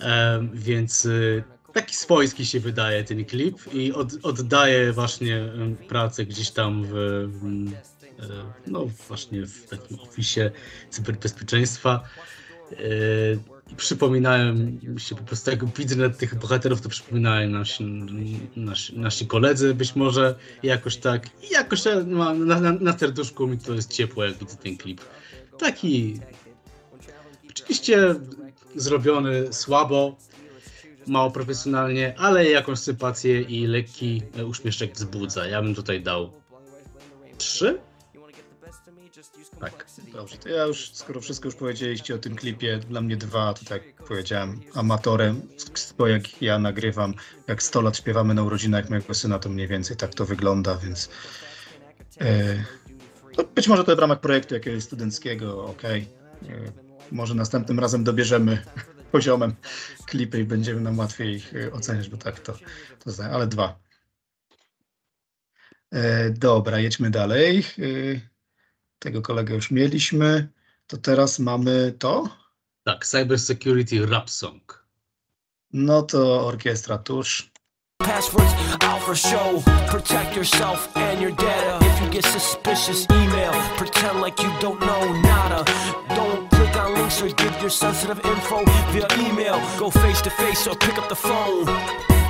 e, więc e, taki swojski się wydaje ten klip i od, oddaje właśnie e, pracę gdzieś tam w, w no właśnie w takim ofisie cyberbezpieczeństwa. I przypominałem się po prostu, jak widzę tych bohaterów, to przypominałem nasi, nasi, nasi koledzy być może jakoś tak. I jakoś na, na, na serduszku mi to jest ciepło, jak widzę ten klip. Taki oczywiście zrobiony słabo, mało profesjonalnie, ale jakąś sympatię i lekki uśmieszek wzbudza. Ja bym tutaj dał trzy. Tak, dobrze. To ja już, skoro wszystko już powiedzieliście o tym klipie, dla mnie dwa, to tak jak powiedziałem, amatorem, bo jak ja nagrywam, jak 100 lat śpiewamy na urodzinach mojego syna, to mniej więcej tak to wygląda, więc e, to być może to w ramach projektu jakiegoś studenckiego, ok. E, może następnym razem dobierzemy *laughs* poziomem klipy i będziemy nam łatwiej ich e, oceniać, bo tak to, to znam, ale dwa. E, dobra, jedźmy dalej. E, tego kolegę już mieliśmy. To teraz mamy to? Tak, Cyber Security Rap Song. No to orkiestra tuż. Passwords out for show. Protect yourself and your data. If you get suspicious, email. Pretend like you don't know nada. Don't click on links or give your sensitive info via email. Go face to face or pick up the phone.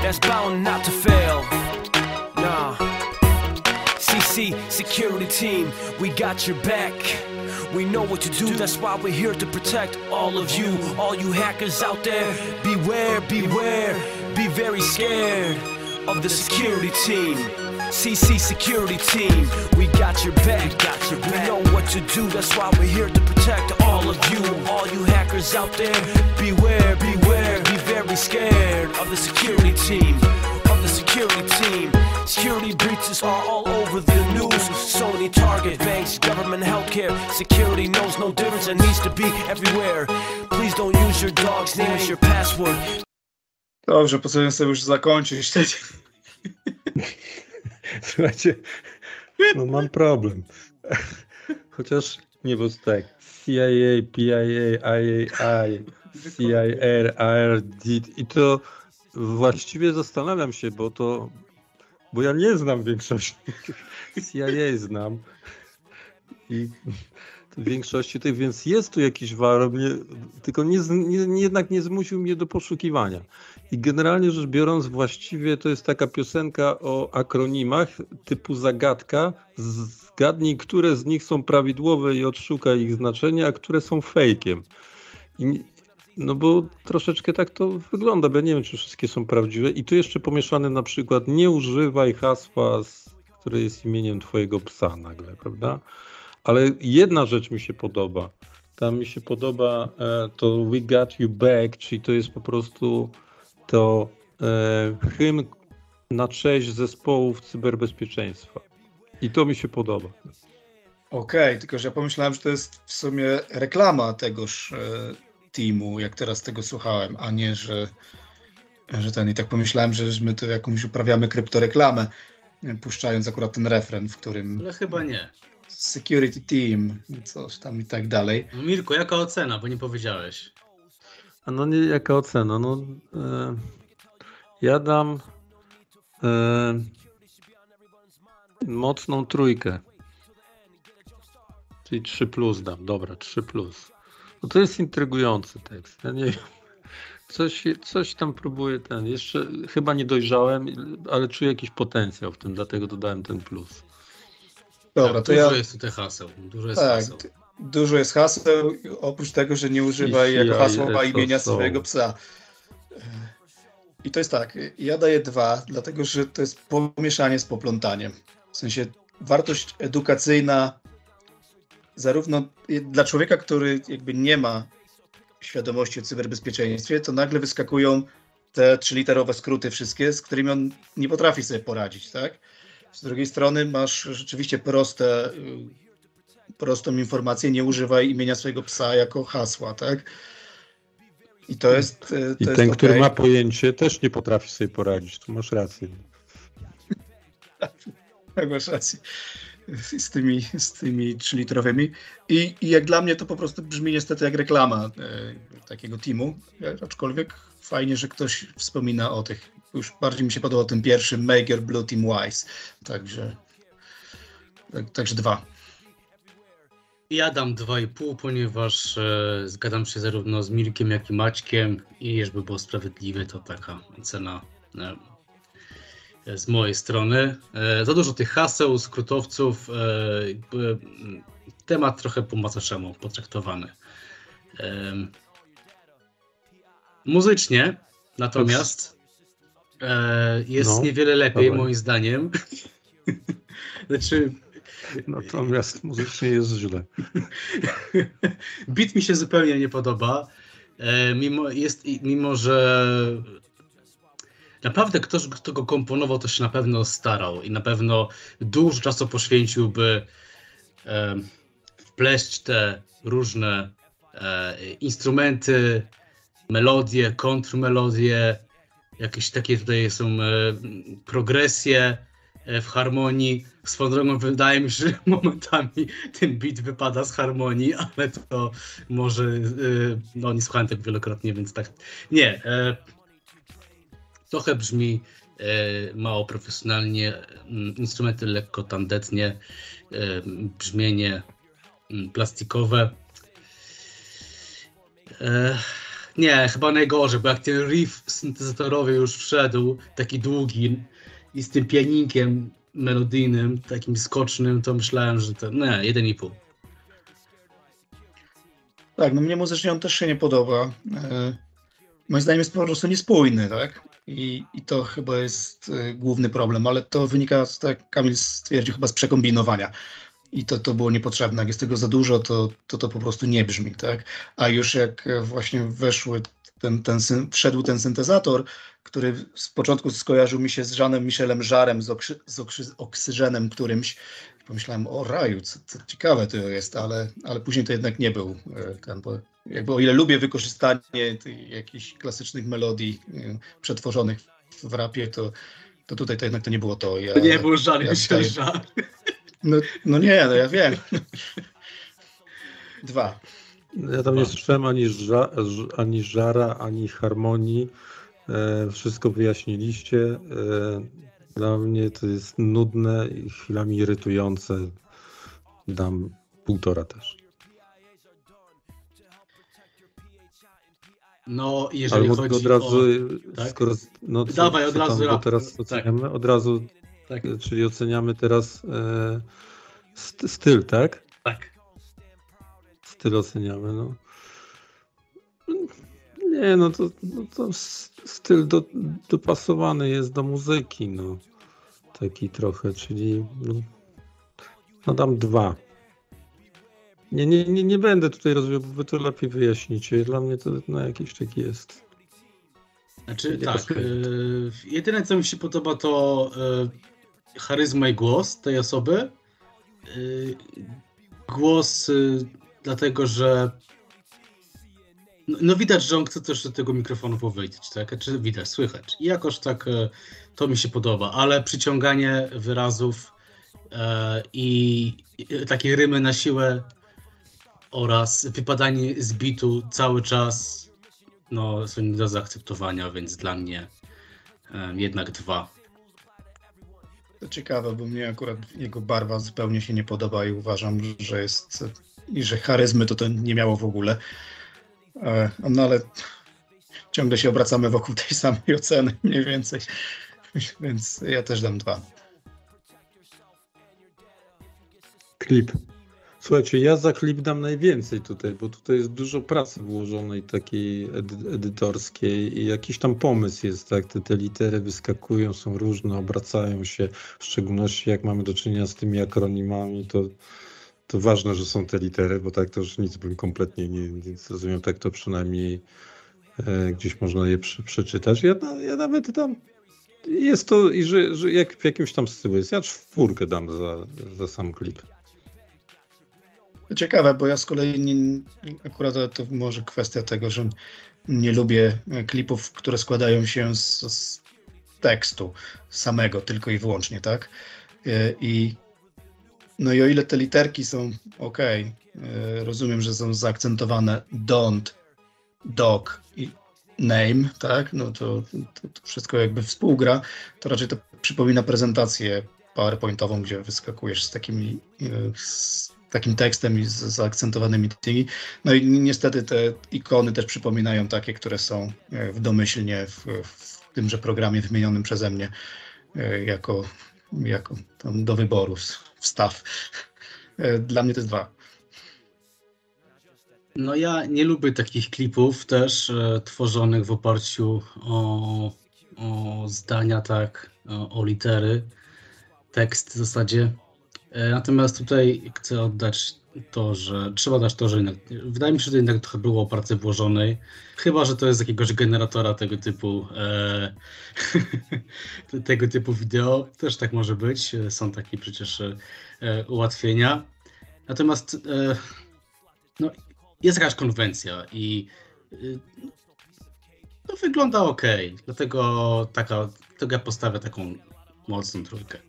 That's bound not to fail. Nah. CC security team, we got your back. We know what to do, that's why we're here to protect all of you. All you hackers out there, beware, beware, be very scared of the security team. CC security team, we got your back. Got your back. We know what to do, that's why we're here to protect all of you. All you hackers out there, beware, beware, be very scared of the security team. Of the security team. Security breaches are all over the news. Sony, Target, banks, government, healthcare. Security knows no difference and needs to be everywhere. Please don't use your dog's name as your password. Dobrze, pozwolę sobie już zakończyć. *laughs* Słuchajcie, no mam problem. *laughs* Chociaż nie, bo tak, CIA, PIA, IAI, CIR, ARD i to właściwie zastanawiam się, bo to bo ja nie znam większości. CIA znam. I większości tych, więc jest tu jakiś warok, tylko nie, nie, jednak nie zmusił mnie do poszukiwania. I generalnie rzecz biorąc, właściwie to jest taka piosenka o akronimach typu zagadka. Zgadnij, które z nich są prawidłowe i odszukaj ich znaczenie, a które są fejkiem. I no bo troszeczkę tak to wygląda, bo ja nie wiem, czy wszystkie są prawdziwe. I tu jeszcze pomieszane na przykład nie używaj hasła, które jest imieniem twojego psa nagle, prawda? Ale jedna rzecz mi się podoba. Tam mi się podoba e, to We Got You Back, czyli to jest po prostu to e, hymn na cześć zespołów cyberbezpieczeństwa. I to mi się podoba. Okej, okay, tylko że ja pomyślałem, że to jest w sumie reklama tegoż e, Teamu, jak teraz tego słuchałem, a nie, że, że ten. I tak pomyślałem, że my tu jakąś uprawiamy kryptoreklamę, puszczając akurat ten refren, w którym. Ale chyba nie. Security Team, coś tam i tak dalej. No Mirko, jaka ocena, bo nie powiedziałeś? A no nie, jaka ocena? No, e, ja dam e, mocną trójkę. Czyli 3 plus dam. Dobra, 3 plus. No to jest intrygujący tekst. Ja nie wiem. Coś, coś tam próbuję ten. Jeszcze chyba nie dojrzałem, ale czuję jakiś potencjał w tym, dlatego dodałem ten plus. Dobra, tak, to dużo ja... jest tutaj haseł. Dużo jest tak, haseł. Dużo jest haseł, oprócz tego, że nie używaj jako hasła imienia swojego psa. I to jest tak, ja daję dwa, dlatego że to jest pomieszanie z poplątaniem. W sensie wartość edukacyjna zarówno dla człowieka, który jakby nie ma świadomości o cyberbezpieczeństwie, to nagle wyskakują te trzyliterowe skróty wszystkie, z którymi on nie potrafi sobie poradzić, tak? Z drugiej strony masz rzeczywiście proste, y, prostą informację, nie używaj imienia swojego psa jako hasła, tak? I to jest. Y, to I jest ten, okay. który ma pojęcie, też nie potrafi sobie poradzić. Tu masz rację. tak, masz rację z tymi, z tymi 3-litrowymi. I, I jak dla mnie to po prostu brzmi niestety jak reklama e, takiego teamu, aczkolwiek fajnie, że ktoś wspomina o tych. Już bardziej mi się podobał ten pierwszy Maker Blue Team Wise. Także, tak, także dwa. Ja dam 2,5, ponieważ e, zgadzam się zarówno z Mirkiem, jak i Maćkiem i żeby było sprawiedliwe, to taka cena e, z mojej strony. E, za dużo tych haseł, skrótowców, e, mm, temat trochę po macoszemu potraktowany. Muzycznie natomiast e, jest No, niewiele lepiej dawaj. moim zdaniem. *laughs* znaczy Natomiast muzycznie jest źle. *laughs* Beat mi się zupełnie nie podoba. Mimo, jest, mimo, że naprawdę ktoś, kto go komponował, to się na pewno starał i na pewno dużo czasu poświęciłby e, wpleść te różne e, instrumenty, melodie, kontrmelodie, jakieś takie tutaj są e, progresje e, w harmonii. Swoją drogą wydaje mi się, że *laughs* momentami ten beat wypada z harmonii, ale to może, e, no nie słuchałem tego wielokrotnie, więc tak, nie. Trochę brzmi e, mało profesjonalnie, instrumenty lekko tandetnie, e, brzmienie plastikowe. E, nie, chyba najgorzej, bo jak ten riff syntezatorowy już wszedł, taki długi i z tym pianinkiem melodyjnym, takim skocznym, to myślałem, że to, nie, 1,5. Tak, no mnie muzycznie on też się nie podoba. Moim zdaniem jest po prostu niespójny, tak? I, i to chyba jest e, główny problem, ale to wynika, tak jak Kamil stwierdził, chyba z przekombinowania. I to, to było niepotrzebne. Jak jest tego za dużo, to, to to po prostu nie brzmi, tak? A już jak e, właśnie weszły ten, ten, wszedł ten syntezator, który z początku skojarzył mi się z Żanem Michelem Żarem, z, okrzy, z okrzy, oksygenem którymś, Pomyślałem, o raju, co, co ciekawe to jest, ale, ale później to jednak nie był e, ten, jakby o ile lubię wykorzystanie tych jakichś klasycznych melodii e, przetworzonych w rapie, to, to tutaj to jednak to nie było to. Ja, To nie był żar, ja tutaj- żar. No, no nie, no ja wiem. *laughs* Dwa. Ja tam nie słyszałem ani, ża, ani żara, ani harmonii. E, wszystko wyjaśniliście. E, dla mnie to jest nudne i chwilami irytujące. Dam półtora też. No, jeżeli mogę chodzi od razu, o... tak? skoro, no co, Dawaj, od razu tam, teraz Tak. oceniamy, od razu, Tak, e, czyli oceniamy teraz e, st- styl, tak? tak. Styl oceniamy, no. Nie, no to, no to styl do, dopasowany jest do muzyki, no. Taki trochę, czyli no, no dam dwa. Nie, nie, nie, nie będę tutaj rozwijał, bo to lepiej wyjaśnicie. Dla mnie to no, jakiś taki jest. Znaczy, tak. pasuje. y, jedyne, co mi się podoba, to y, charyzma i głos tej osoby. Y, głos, y, dlatego że. No, no widać, że on chce też do tego mikrofonu powiedzieć, tak? Czy widać, słychać. I jakoś tak to mi się podoba, ale przyciąganie wyrazów i i takie rymy na siłę oraz wypadanie z bitu cały czas no, są nie do zaakceptowania, więc dla mnie e, jednak dwa. To ciekawe, bo mnie akurat jego barwa zupełnie się nie podoba i uważam, że jest i że charyzmy to to nie miało w ogóle. E, No ale ciągle się obracamy wokół tej samej oceny *laughs* mniej więcej. Więc ja też dam dwa. Klip. Słuchajcie, ja za klip dam najwięcej tutaj, bo tutaj jest dużo pracy włożonej takiej edy- edytorskiej i jakiś tam pomysł jest, tak? Te, te litery wyskakują, są różne, obracają się, w szczególności jak mamy do czynienia z tymi akronimami, to, to ważne, że są te litery, bo tak to już nic bym kompletnie nie, nie zrozumiał, tak to przynajmniej e, gdzieś można je przy, przeczytać. Ja, ja nawet dam, jest to, i że, że jak w jakimś tam stylu jest, ja czwórkę dam za, za sam klip. Ciekawe, bo ja z kolei nie, akurat to, może kwestia tego, że nie lubię e, klipów, które składają się z, z tekstu samego, tylko i wyłącznie, tak? E, I no i o ile te literki są ok, rozumiem, że są zaakcentowane don't, dog i name, tak? No to, to, to wszystko jakby współgra, to raczej to przypomina prezentację PowerPointową, gdzie wyskakujesz z takimi e, z takim tekstem i z zaakcentowanymi tymi. No i niestety te ikony też przypominają takie, które są e, w domyślnie w, w tymże programie wymienionym przeze mnie e, jako, jako do wyboru wstaw. E, dla mnie to jest dwa. No ja nie lubię takich klipów też e, tworzonych w oparciu o, o zdania, tak, o, o litery, tekst w zasadzie. E, natomiast tutaj chcę oddać to, że trzeba dać to, że jednak, wydaje mi się, że jednak trochę było pracy włożonej. Chyba, że to jest jakiegoś generatora tego typu e, *laughs* tego typu wideo. Też tak może być. Są takie przecież e, ułatwienia. Natomiast e, no, jest jakaś konwencja i to wygląda ok. Dlatego taka, dlatego ja postawię taką mocną trójkę.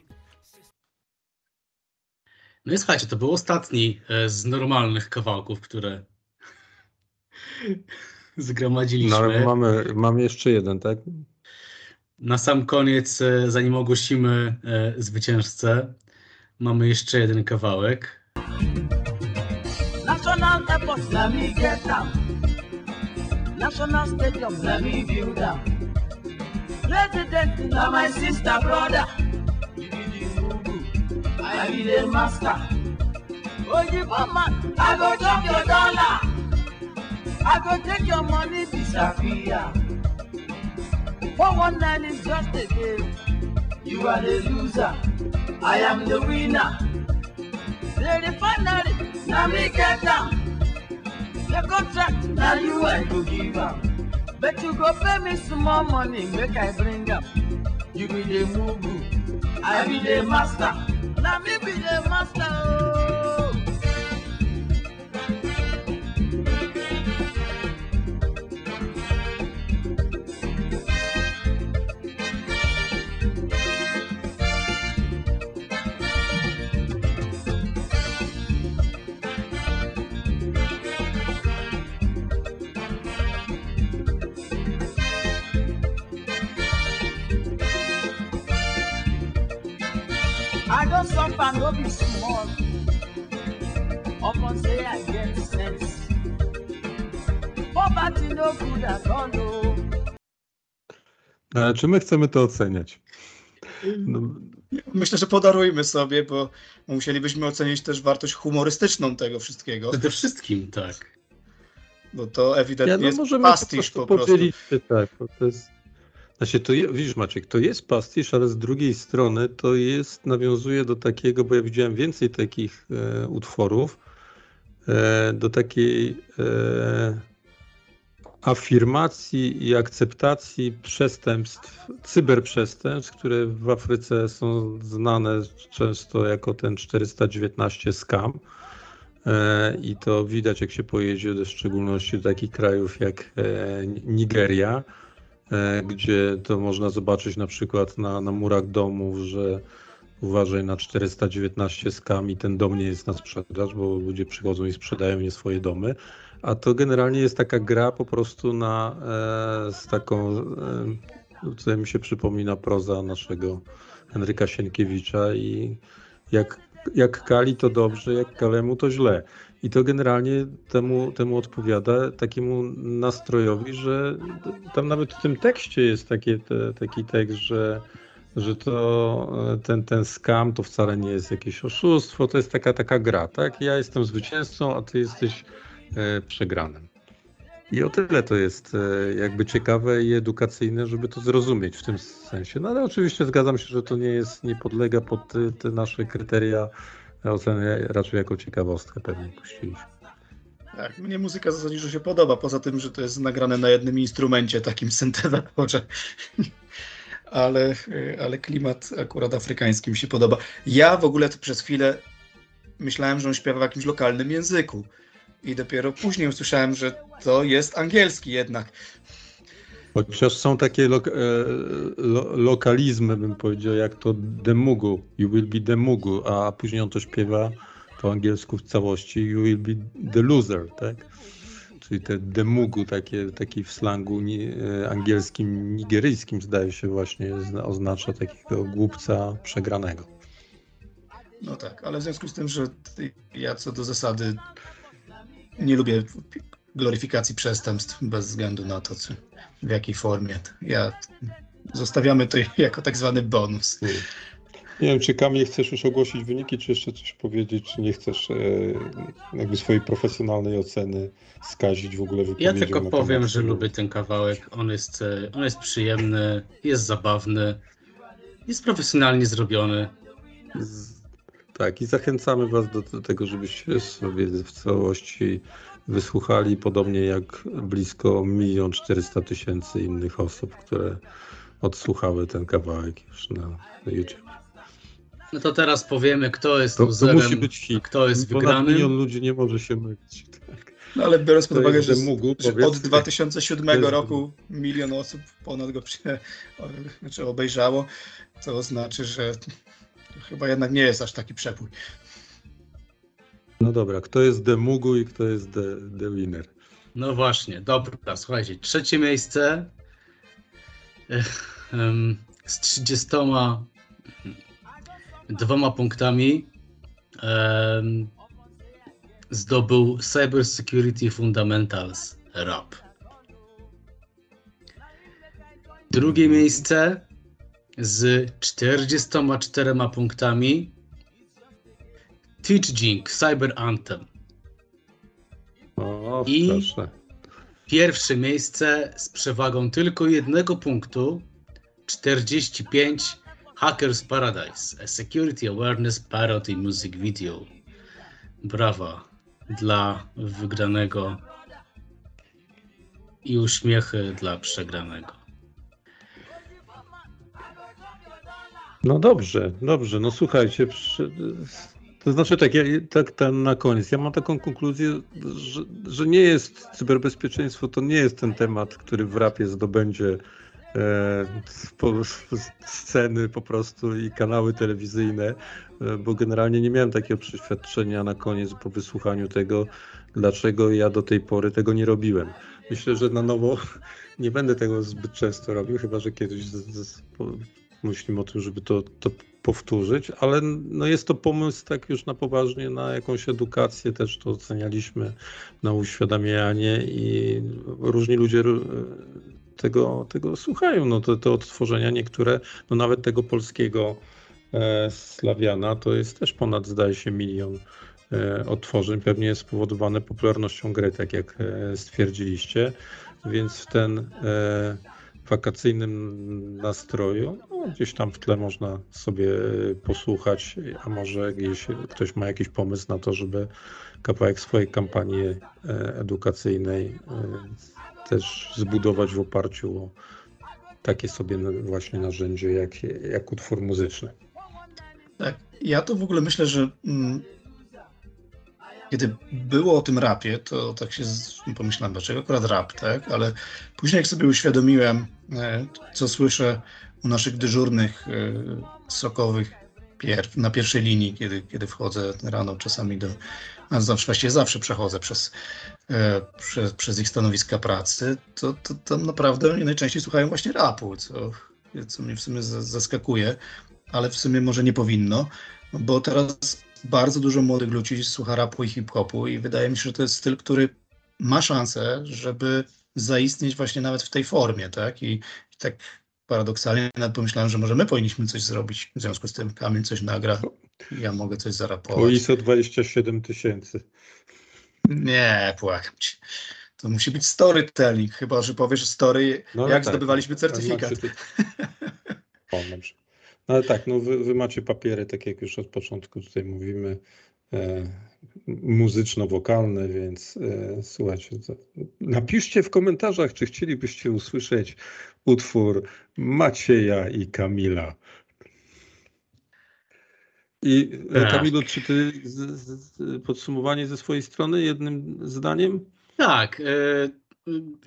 No i słuchajcie, to był ostatni e, z normalnych kawałków, które *laughs* zgromadziliśmy. No ale mamy, mamy jeszcze jeden, tak? Na sam koniec, e, zanim ogłosimy e, zwycięzcę, mamy jeszcze jeden kawałek. National airport. National stadium. President, my sister, brother. I be the master. You man, I go chop your dollar. I go take your money, disappear. Four one nine is just a game. You are the loser. I am the winner. The refinery, now me get down. The contract, now you I go give am. But you go pay me small money, make I bring up. You be the mugu, I be the master. Now me be the master. Czy my chcemy to oceniać? No, Myślę, że podarujmy sobie, bo musielibyśmy ocenić też wartość humorystyczną tego wszystkiego, Przede wszystkim, tak. bo to ewidentnie ja, no jest możemy pastisz po po prostu się, tak, bo to jest... Znaczy, to je, widzisz Maciek, to jest pastisz, ale z drugiej strony to jest, nawiązuje do takiego, bo ja widziałem więcej takich e, utworów, e, do takiej e, afirmacji i akceptacji przestępstw, cyberprzestępstw, które w Afryce są znane często jako ten 419 scam. E, I to widać, jak się pojedzie, w szczególności do takich krajów jak e, Nigeria, e, gdzie to można zobaczyć na przykład na, na murach domów, że uważaj na 419 skam i ten dom nie jest na sprzedaż, bo ludzie przychodzą i sprzedają nie swoje domy. A to generalnie jest taka gra po prostu na, e, z taką, e, tutaj mi się przypomina proza naszego Henryka Sienkiewicza i jak, jak Kali to dobrze, jak Kalemu to źle. I to generalnie temu, temu odpowiada takiemu nastrojowi, że tam nawet w tym tekście jest takie, te, taki tekst, że, że to ten, ten skam to wcale nie jest jakieś oszustwo, to jest taka, taka gra, tak? Ja jestem zwycięzcą, a ty jesteś e, przegranym. I o tyle to jest e, jakby ciekawe i edukacyjne, żeby to zrozumieć w tym sensie. No ale oczywiście zgadzam się, że to nie jest, nie podlega pod te, te nasze kryteria oceny, raczej jako ciekawostkę pewnie puściliśmy. Tak, mnie muzyka zasadniczo się podoba, poza tym, że to jest nagrane na jednym instrumencie, takim syntezatorze. *laughs* ale, ale klimat akurat afrykański mi się podoba. Ja w ogóle przez chwilę myślałem, że on śpiewa w jakimś lokalnym języku. I dopiero później usłyszałem, że to jest angielski jednak. Chociaż są takie lo, e, lo, lokalizmy, bym powiedział, jak to Demugu, you will be Demugu, a później on to śpiewa po angielsku w całości, you will be the loser, tak? Czyli te Demugu, takie, taki w slangu ni, e, angielskim, nigeryjskim zdaje się właśnie zna- oznacza takiego głupca przegranego. No tak, ale w związku z tym, że ja co do zasady nie lubię gloryfikacji przestępstw bez względu na to, czy, w jakiej formie. Ja zostawiamy to jako tak zwany bonus. Nie wiem, czy Kamil chcesz już ogłosić wyniki, czy jeszcze coś powiedzieć, czy nie chcesz e, jakby swojej profesjonalnej oceny skazić w ogóle Ja tylko powiem, że lubię ten kawałek. On jest, e, on jest przyjemny, jest zabawny, jest profesjonalnie zrobiony. Z, tak, i zachęcamy Was do, do tego, żebyście sobie w całości wysłuchali, podobnie jak blisko milion czterysta tysięcy innych osób, które odsłuchały ten kawałek już na, na YouTube. No to teraz powiemy, kto jest to, to musi być hit. kto jest Ponad wygranym. milion ludzi nie może się mylić. *laughs* Tak. No ale biorąc pod uwagę, że, mógł, że od 2007 roku milion osób ponad go przy, znaczy obejrzało, to znaczy, że chyba jednak nie jest aż taki przepój. No dobra, kto jest The Mugu i kto jest The, the Winner? No właśnie, dobra, słuchajcie, trzecie miejsce z 30 dwoma punktami zdobył Cyber Security Fundamentals RAP. Drugie miejsce z 44 punktami Teach Jink Cyber Anthem. O, I proszę. pierwsze miejsce z przewagą tylko jednego punktu 45 Hackers Paradise, a Security Awareness Parody Music Video. Brawa dla wygranego i uśmiechy dla przegranego. No dobrze, dobrze. No słuchajcie, przy... to znaczy tak, ja, tak ten na koniec. Ja mam taką konkluzję, że, że nie jest cyberbezpieczeństwo, to nie jest ten temat, który w rapie zdobędzie E, sceny po prostu i kanały telewizyjne, e, bo generalnie nie miałem takiego przeświadczenia na koniec po wysłuchaniu tego, dlaczego ja do tej pory tego nie robiłem. Myślę, że na nowo *laughs* nie będę tego zbyt często robił, chyba że kiedyś z, z, myślimy o tym, żeby to, to powtórzyć, ale no jest to pomysł tak już na poważnie, na jakąś edukację, też to ocenialiśmy, na uświadamianie i różni ludzie tego, tego słuchają. No to, to odtworzenia niektóre, no nawet tego polskiego e, Slawiana to jest też ponad, zdaje się, milion e, odtworzeń. Pewnie jest spowodowane popularnością gry, tak jak e, stwierdziliście. Więc w ten e, wakacyjnym nastroju no, gdzieś tam w tle można sobie posłuchać, a może gdzieś ktoś ma jakiś pomysł na to, żeby kawałek swojej kampanii e, edukacyjnej e, też zbudować w oparciu o takie sobie właśnie narzędzie jak, jak utwór muzyczny. Tak, ja to w ogóle myślę, że mm, kiedy było o tym rapie, to tak się pomyślałem, dlaczego akurat rap, tak? Ale później jak sobie uświadomiłem, e, co słyszę u naszych dyżurnych e, sokowych pier na pierwszej linii, kiedy, kiedy wchodzę rano czasami do, a właściwie zawsze przechodzę przez, e, przez, przez ich stanowiska pracy, to, to tam naprawdę oni najczęściej słuchają właśnie rapu, co, co mnie w sumie zaskakuje, ale w sumie może nie powinno, bo teraz bardzo dużo młodych ludzi słucha rapu i hip-hopu i wydaje mi się, że to jest styl, który ma szansę, żeby zaistnieć właśnie nawet w tej formie, tak? I, i tak paradoksalnie nawet pomyślałem, że może my powinniśmy coś zrobić. W związku z tym Kamil coś nagra, ja mogę coś zarapować. O ISO 27 tysięcy. Nie, płakam ci. To musi być storytelling, chyba że powiesz story, no, jak tak, zdobywaliśmy certyfikat. Znaczy, o, dobrze. No ale tak, no wy, wy, macie papiery, tak jak już od początku tutaj mówimy, e, muzyczno-wokalne, więc e, słuchajcie, napiszcie w komentarzach, czy chcielibyście usłyszeć utwór Macieja i Kamila. I e, tak. Kamilu, czy ty z, z, podsumowanie ze swojej strony jednym zdaniem? Tak. E,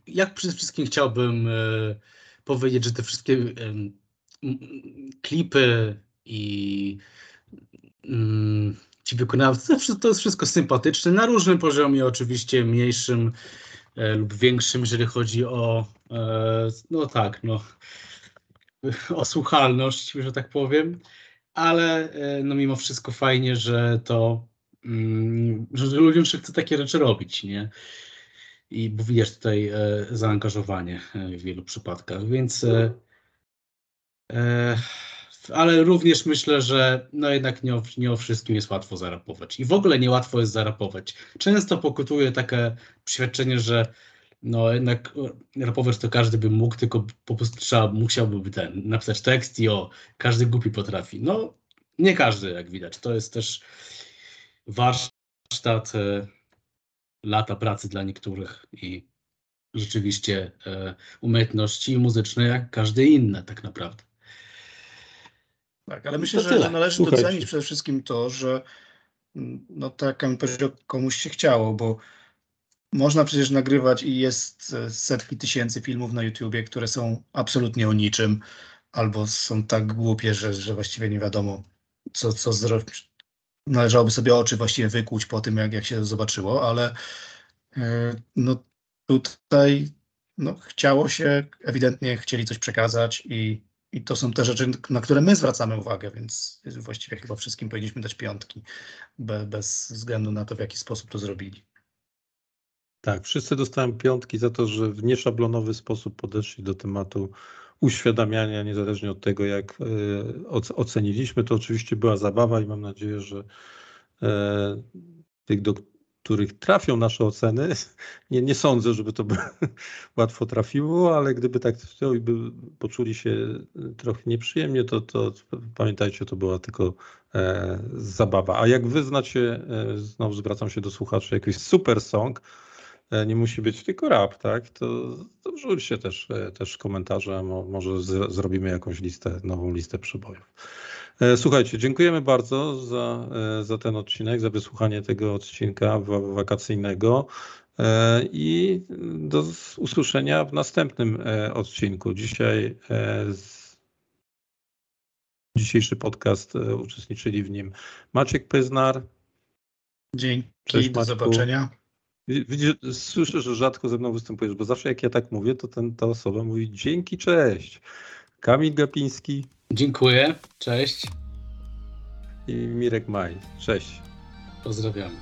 jak przede wszystkim chciałbym e, powiedzieć, że te wszystkie klipy i mm, ci wykonawcy, to jest wszystko sympatyczne, na różnym poziomie, oczywiście mniejszym lub większym, jeżeli chodzi o, no tak, no, *laughs* o słuchalność, że tak powiem. ale e, no mimo wszystko fajnie, że to, mm, że ludziom się chce takie rzeczy robić, nie? I bo tutaj e, zaangażowanie e, w wielu przypadkach, więc e, e, ale również myślę, że no jednak nie o, nie o wszystkim jest łatwo zarapować. I w ogóle niełatwo jest zarapować. Często pokutuje takie przeświadczenie, że no jednak rapować to każdy by mógł, tylko po prostu trzeba, musiałby ten, napisać tekst i o, każdy głupi potrafi. No nie każdy, jak widać. To jest też warsztat, e, lata pracy dla niektórych i rzeczywiście e, umiejętności muzyczne jak każde inne tak naprawdę. Tak, ale myślę, To że, należy Słuchajcie. docenić przede wszystkim to, że mm, no tak jak powiedział, komuś się chciało, bo można przecież nagrywać i jest e, setki tysięcy filmów na YouTubie, które są absolutnie o niczym, albo są tak głupie, że, że właściwie nie wiadomo, co, co zrobić. Należałoby sobie oczy właściwie wykłuć po tym, jak, jak się zobaczyło, ale e, no tutaj no, chciało się, ewidentnie chcieli coś przekazać i, i to są te rzeczy, na które my zwracamy uwagę, więc właściwie chyba wszystkim powinniśmy dać piątki, be, bez względu na to, w jaki sposób to zrobili. Tak, wszyscy dostałem piątki za to, że w nieszablonowy sposób podeszli do tematu uświadamiania, niezależnie od tego, jak e, oc- oceniliśmy. To oczywiście była zabawa i mam nadzieję, że e, tych, których trafią nasze oceny, *laughs* nie, nie sądzę, żeby to by *laughs* łatwo trafiło, ale gdyby tak i by poczuli się trochę nieprzyjemnie, to, to pamiętajcie, to była tylko e, zabawa. A jak wy znacie, e, znowu zwracam się do słuchaczy, jakiś super song, e, nie musi być tylko rap, tak? To, to wrzućcie też, e, też komentarze, mo, może z, zrobimy jakąś listę, nową listę przybojów. E, Słuchajcie, dziękujemy bardzo za, e, za ten odcinek, za wysłuchanie tego odcinka wa- wakacyjnego e, i do usłyszenia w następnym odcinku. Dzisiaj dzisiejszy podcast uczestniczyli w nim Maciek Pyznar. Dzięki, Cześć, do Maćku. zobaczenia. Wi- Widzisz, słyszę, że rzadko ze mną występujesz, bo zawsze jak ja tak mówię, to ten, ta osoba mówi dzięki, cześć. Kamil Gapiński Dziękuję, cześć, i Mirek Maj. Cześć. pozdrawiamy.